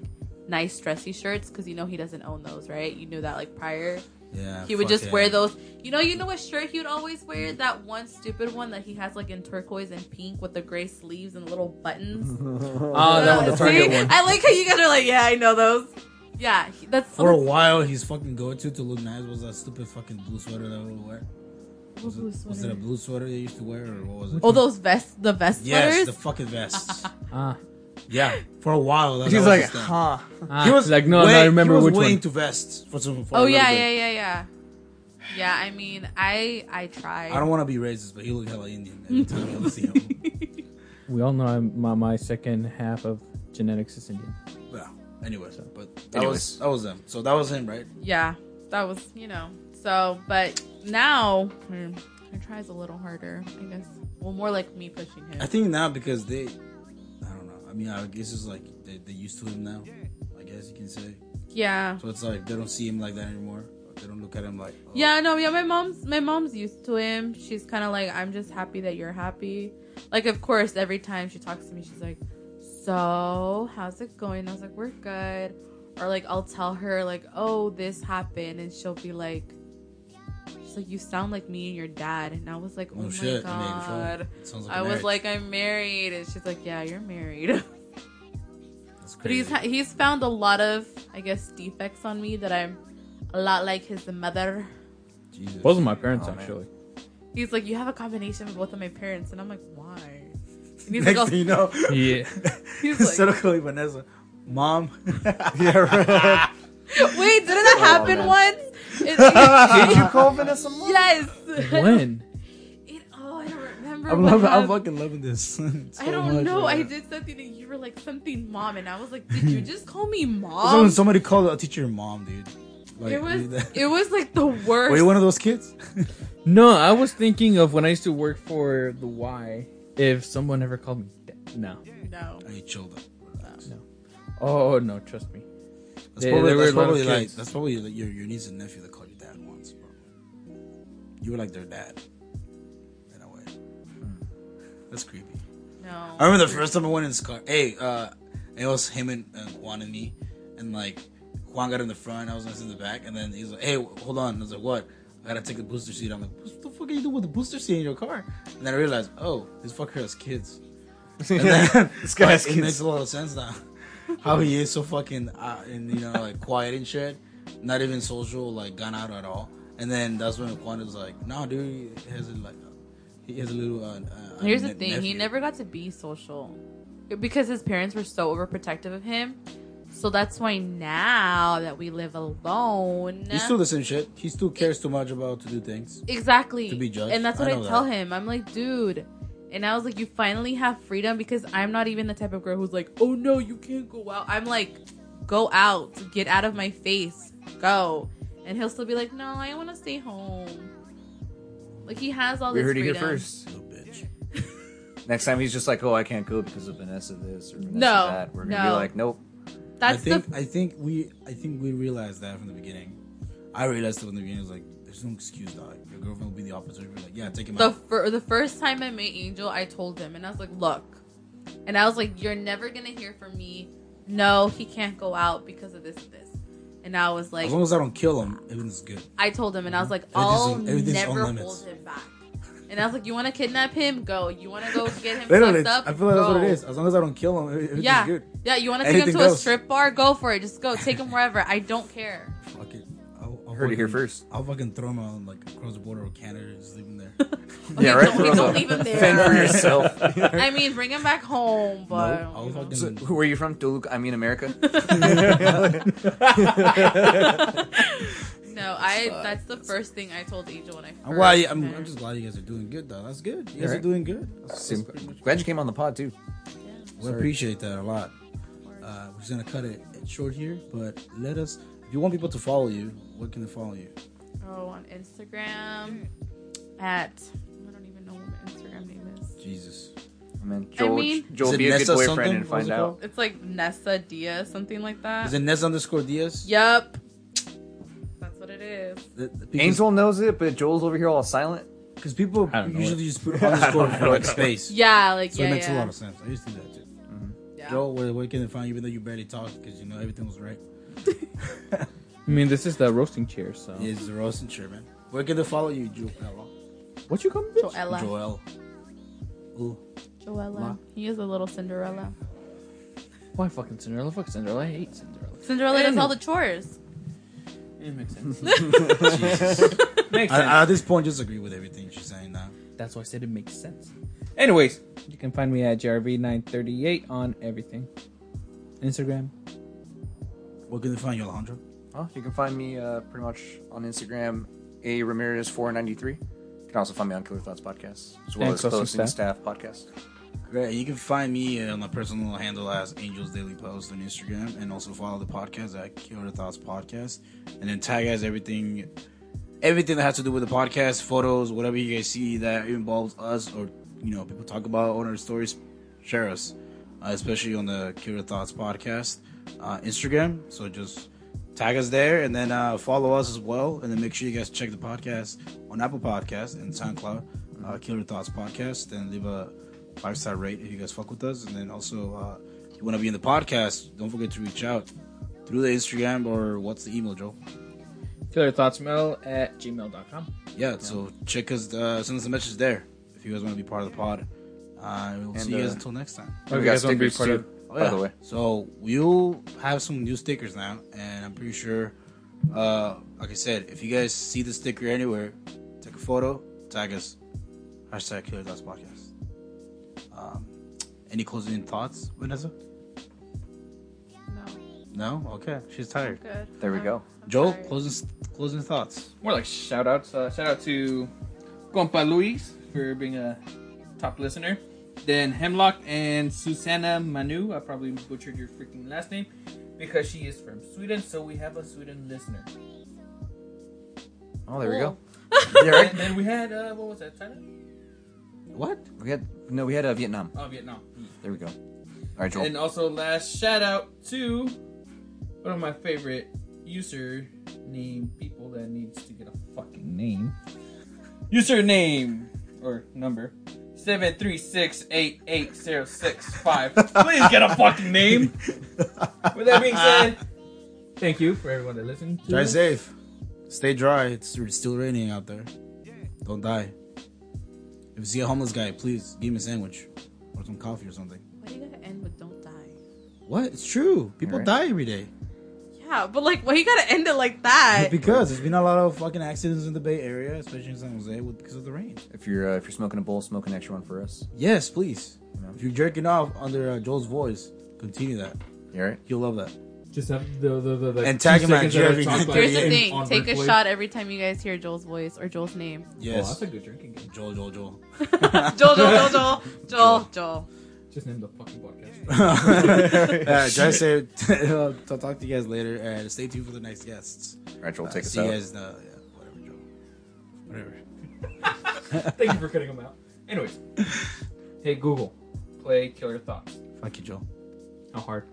Speaker 5: nice dressy shirts because you know he doesn't own those, right? You knew that like prior.
Speaker 1: Yeah.
Speaker 5: He would just
Speaker 1: yeah.
Speaker 5: wear those. You know, you know what shirt he would always wear? That one stupid one that he has like in turquoise and pink with the gray sleeves and little buttons.
Speaker 6: Oh, that one, the
Speaker 5: Uh,
Speaker 6: Target
Speaker 5: see?
Speaker 6: one.
Speaker 5: I like how you guys are like, yeah, I know those. Yeah, he- that's
Speaker 1: For a while, He's fucking go-to to look nice was that stupid fucking blue sweater that he would wear. Was it, was it a blue sweater they used to wear, or what was it?
Speaker 5: Oh, those vests, the vest
Speaker 1: yes,
Speaker 5: sweaters.
Speaker 1: the fucking vests.
Speaker 6: Ah,
Speaker 1: yeah, for a while. That,
Speaker 3: He's
Speaker 1: that was
Speaker 3: like, huh.
Speaker 6: ah.
Speaker 1: He was
Speaker 6: like, no,
Speaker 1: way,
Speaker 6: no, I remember
Speaker 1: he was
Speaker 6: which
Speaker 1: way
Speaker 6: one.
Speaker 1: into vests for some. For a
Speaker 5: oh yeah,
Speaker 1: bit.
Speaker 5: yeah, yeah, yeah. Yeah, I mean, I I tried.
Speaker 1: I don't want to be racist, but he looked hella Indian every time I see him.
Speaker 6: We all know I'm, my, my second half of genetics is Indian.
Speaker 1: Yeah. anyway, so, but that
Speaker 3: Anyways.
Speaker 1: was that was them. So that was him, right?
Speaker 5: yeah, that was you know. So, but now hmm, I tries a little harder, I guess. Well, more like me pushing him.
Speaker 1: I think now because they, I don't know. I mean, I guess it's like they they used to him now. I guess you can say.
Speaker 5: yeah.
Speaker 1: So it's like they don't see him like that anymore. They don't look at him like. oh,
Speaker 5: Yeah, no, yeah, my mom's my mom's used to him. She's kind of like, I'm just happy that you're happy. Like, of course, every time she talks to me, she's like, "So, how's it going?" I was like, "We're good." Or like, I'll tell her like, "Oh, this happened," and she'll be like, "She's like, you sound like me and your dad," and I was like, "Oh,
Speaker 1: Oh,
Speaker 5: my
Speaker 1: shit!
Speaker 5: god."
Speaker 1: It sounds like
Speaker 5: I
Speaker 1: a
Speaker 5: was like, "I'm married," and she's like, "Yeah, you're married."
Speaker 1: That's
Speaker 5: but he's he's found a lot of, I guess, defects on me that I'm a lot like his mother.
Speaker 1: Jesus.
Speaker 6: Both of my parents,
Speaker 3: Oh, man.
Speaker 6: actually.
Speaker 5: He's like, you have a combination of both of my parents, and I'm like, why? And he's
Speaker 1: Next
Speaker 5: like, oh.
Speaker 1: thing you know,
Speaker 6: Yeah.
Speaker 5: He's
Speaker 1: instead
Speaker 5: like-
Speaker 1: of calling Vanessa, mom.
Speaker 3: Yeah, right.
Speaker 5: wait, didn't that oh, happen
Speaker 3: man.
Speaker 5: once? It-
Speaker 3: Did you call Vanessa Mom?
Speaker 5: yes.
Speaker 6: when?
Speaker 5: It, oh, I don't remember.
Speaker 1: I'm
Speaker 5: what
Speaker 1: loving. I'm fucking loving this. so
Speaker 5: I don't
Speaker 1: much,
Speaker 5: know.
Speaker 1: man.
Speaker 5: I did something, and you were like something mom, and I was like, did you just call me
Speaker 1: It's when
Speaker 5: mom?
Speaker 1: somebody called a teacher mom, dude. Like,
Speaker 5: It was it was like the worst.
Speaker 1: Were you one of those kids?
Speaker 6: No, I was thinking of when I used to work for the Y. If someone ever called me, dad. no.
Speaker 5: no.
Speaker 1: I chilled up. Relax.
Speaker 6: Oh no, trust me.
Speaker 1: That's
Speaker 6: They-
Speaker 1: probably,
Speaker 6: they
Speaker 1: that's
Speaker 6: a lot of
Speaker 1: probably like
Speaker 6: kids.
Speaker 1: that's probably like your your niece and nephew that called you dad once, bro. You were like their dad. In a way. That's creepy.
Speaker 5: No.
Speaker 1: I remember the first time I went in his car. Hey, uh, it was him and, and Juan and me, and like Juan got in the front, I was in the back, and then he's like, "Hey, hold on." I was like, "What?" I gotta take the booster seat. I'm like, "What the fuck are you doing with the booster seat in your car?" And then I realized, oh, this fucker has kids. And then
Speaker 3: This guy has
Speaker 1: like, it
Speaker 3: kids.
Speaker 1: makes a lot of sense now. How he is so fucking uh, and you know like quiet and shit, not even social, like gone out at all. And then that's when Juan was like, "No, dude, he has a like." He has a little. Uh, uh,
Speaker 5: Here's the thing: he never got to be social because his parents were so overprotective of him. So that's why now that we live alone,
Speaker 1: He's still the same shit. He still cares too much about to do things.
Speaker 5: exactly
Speaker 1: to be judged.
Speaker 5: and that's what
Speaker 1: I
Speaker 5: I, tell
Speaker 1: that.
Speaker 5: him. I'm like, dude. And I was like, you finally have freedom because I'm not even the type of girl who's like, oh no, you can't go out. I'm like, go out, get out of my face, go. And he'll still be like, no, I want to stay home. Like he has all
Speaker 3: We
Speaker 5: this
Speaker 3: heard it here
Speaker 5: freedom.
Speaker 3: first.
Speaker 1: Little bitch.
Speaker 3: Next time he's just like, oh, I can't go because of Vanessa this or Vanessa
Speaker 5: No,
Speaker 3: that. We're gonna
Speaker 5: no.
Speaker 3: be like, nope.
Speaker 5: That's
Speaker 1: I think
Speaker 5: the
Speaker 1: I think we I think we realized that from the beginning. I realized it from the beginning. I was like, "There's no excuse, dog. Your girlfriend will be the opposite. We're like, yeah, take him
Speaker 5: the
Speaker 1: out."
Speaker 5: fir- the first time I met Angel, I told him, and I was like, "Look," And I was like, "You're never gonna hear from me. No, he can't go out because of this and this." And I was like,
Speaker 1: As long as I don't kill him, everything's good.
Speaker 5: I told him, and I was mm-hmm. like,
Speaker 1: Everything's
Speaker 5: "I'll
Speaker 1: on- everything's on
Speaker 5: never hold him back." And I was like, "You want to kidnap him? Go. You want to go get him fucked up?
Speaker 1: I feel like that's what it is. As long as I don't kill him, everything's
Speaker 5: Yeah,
Speaker 1: good.
Speaker 5: yeah. You want to take him to a strip bar? Go for it. Just go. Take him wherever. I don't care.
Speaker 1: Fuck it. I'll, I'll
Speaker 3: Heard it here first.
Speaker 1: I'll fucking throw him on like across the border of Canada and just leave him there.
Speaker 3: Yeah, right.
Speaker 5: Don't,
Speaker 3: Throw
Speaker 5: don't
Speaker 3: the-
Speaker 5: leave him there.
Speaker 3: Fend for yourself.
Speaker 5: I mean, bring him back home, but
Speaker 1: no, I'll fucking.
Speaker 3: So, who are you from? Duluth? I mean, America.
Speaker 5: no, I. That's the first thing I told Angel when I. First
Speaker 1: I'm glad. You, I'm, I'm just glad you guys are doing good, though. That's good. You guys
Speaker 3: Yeah,
Speaker 1: are
Speaker 3: right.
Speaker 1: doing good. That's, that's pretty much-
Speaker 3: Glad you came on the pod too.
Speaker 1: we appreciate that a lot. Uh, we're just gonna cut it short here, but let us. If you want people to follow you, what can they follow you?
Speaker 5: Oh, on Instagram at I don't even know what my Instagram name is.
Speaker 1: Jesus.
Speaker 3: I mean, Joel,
Speaker 5: mean-
Speaker 1: Is
Speaker 3: Joel
Speaker 1: it
Speaker 3: be a good boyfriend
Speaker 1: something?
Speaker 3: and find
Speaker 1: it
Speaker 3: out.
Speaker 5: It's like Nessa Diaz, something like that.
Speaker 1: Is it Ness underscore Diaz?
Speaker 5: Yep. That's what it is.
Speaker 3: Angel knows it, but Joel's over here all silent.
Speaker 1: Because people
Speaker 6: I don't know
Speaker 1: usually just put underscore for like space.
Speaker 5: Yeah, like
Speaker 1: So
Speaker 5: yeah,
Speaker 1: it makes
Speaker 5: yeah.
Speaker 1: a lot of sense. I used to do that too. Mm-hmm.
Speaker 5: yeah.
Speaker 1: Joel, where, where can they find you even though you barely talk because you know everything was right?
Speaker 6: I mean, this is the roasting chair, so.
Speaker 1: It's the roast and chair, man. Where can they follow you, Joel?
Speaker 6: What you call me, bitch?
Speaker 5: Joella.
Speaker 1: Joel. Ooh.
Speaker 5: Joella. He is a little Cinderella.
Speaker 6: Why fucking Cinderella? Fuck Cinderella. I hate Cinderella.
Speaker 5: Cinderella does all the chores.
Speaker 6: It makes sense. makes sense.
Speaker 1: I, I at this point just agree with everything she's saying now.
Speaker 6: That's why I said it makes sense. Anyways, you can find me at JRV938 on everything. Instagram.
Speaker 1: Where can they find you, Alejandro?
Speaker 3: Oh, you can find me uh, pretty much on Instagram, a Ramirez four ninety three. You can also find me on Killer Thoughts Podcast as well
Speaker 6: Thanks,
Speaker 3: as
Speaker 6: Hosting
Speaker 3: Posting
Speaker 6: Staff.
Speaker 3: Staff Podcast.
Speaker 1: Great. You can find me on my personal handle as Angels Daily Post on Instagram, and also follow the podcast at Killer Thoughts Podcast, and then tag us everything, everything that has to do with the podcast, photos, whatever you guys see that involves us or you know people talk about on our stories, share us, uh, especially on the Killer Thoughts Podcast uh, Instagram. So just tag us there, and then uh, follow us as well, and then make sure you guys check the podcast on Apple Podcast and SoundCloud, uh, Killer Thoughts Podcast, and leave a five star rate if you guys fuck with us. And then also, uh, if you want to be in the podcast, don't forget to reach out through the Instagram or what's the email, Joe?
Speaker 6: Killer Thoughts Mail at gmail.com.
Speaker 1: Yeah, so check us, uh, send us a message there if you guys want to be part of the pod. Uh, we'll
Speaker 3: And,
Speaker 1: see you guys
Speaker 3: uh,
Speaker 1: until next time.
Speaker 3: We
Speaker 6: you guys wanna be part
Speaker 3: too,
Speaker 6: of-
Speaker 1: Oh,
Speaker 3: by the way.
Speaker 1: So we'll have some new stickers now, and I'm pretty sure, uh, like I said, if you guys see the sticker anywhere, take a photo, tag us, hashtag Killer Thoughts Podcast. Um, any closing thoughts, Vanessa?
Speaker 5: No,
Speaker 1: No. Okay, she's tired.
Speaker 5: good.
Speaker 3: There we
Speaker 5: I'm-
Speaker 3: go.
Speaker 5: I'm
Speaker 1: Joel,
Speaker 5: sorry.
Speaker 1: closing closing thoughts.
Speaker 6: More like shout outs. Uh, shout out to Compa Luis for being a top listener. Then Hemlock and Susanna Manu. I probably butchered your freaking last name because she is from Sweden, so we have a Sweden listener.
Speaker 3: Oh, there we go.
Speaker 5: Cool.
Speaker 3: Yeah, right.
Speaker 6: And then we had, uh, what was that, China?
Speaker 1: What?
Speaker 3: We had no, we had uh, Vietnam.
Speaker 6: Oh, Vietnam.
Speaker 3: There we go. All right, Joel.
Speaker 6: And also, last shout out to one of my favorite username people that needs to get a fucking name. Username or number seven three six eight eight zero six five. Please get a fucking name. With that being said, thank you for everyone that listened. To
Speaker 1: Drive
Speaker 6: us.
Speaker 1: safe. Stay dry. It's still raining out there. Don't die. If you see a homeless guy, please give him a sandwich or some coffee or something.
Speaker 5: Why do you gotta end with "Don't die"?
Speaker 1: What? It's true. People
Speaker 3: Alright.
Speaker 1: die every day.
Speaker 5: Yeah, but like, why you gotta end it like that?
Speaker 1: Because there's been a lot of fucking accidents in the Bay Area, especially in San Jose, with, because of the rain.
Speaker 3: If you're uh, if you're smoking a bowl, smoke an extra one for us.
Speaker 1: Yes, please. If you're jerking off under uh, Joel's voice, continue that.
Speaker 3: You all right?
Speaker 1: You'll love that.
Speaker 6: Just have the the the, the
Speaker 1: And tag
Speaker 6: two
Speaker 1: him at
Speaker 6: seconds that I
Speaker 1: Jeremy
Speaker 6: talk about
Speaker 5: Here's the
Speaker 6: in-
Speaker 5: thing:
Speaker 6: on
Speaker 5: take a
Speaker 6: replay.
Speaker 5: shot every time you guys hear Joel's voice or Joel's name.
Speaker 6: Oh,
Speaker 1: Yes.
Speaker 6: that's a good drinking game.
Speaker 1: Joel, Joel, Joel.
Speaker 5: Joel, Joel, Joel, Joel, Joel, Joel.
Speaker 6: Just name the fucking podcast.
Speaker 1: uh, Drive safe. I'll talk to you guys later, and stay tuned for the next guests.
Speaker 3: All right, Joel,
Speaker 1: Uh,
Speaker 3: take us
Speaker 1: see
Speaker 3: out.
Speaker 1: you guys. Uh, yeah, whatever, Joel. Whatever.
Speaker 6: Thank you for cutting them out. Anyways, hey Google, play Killer Thoughts.
Speaker 1: Fuck you, Joel.
Speaker 6: How hard?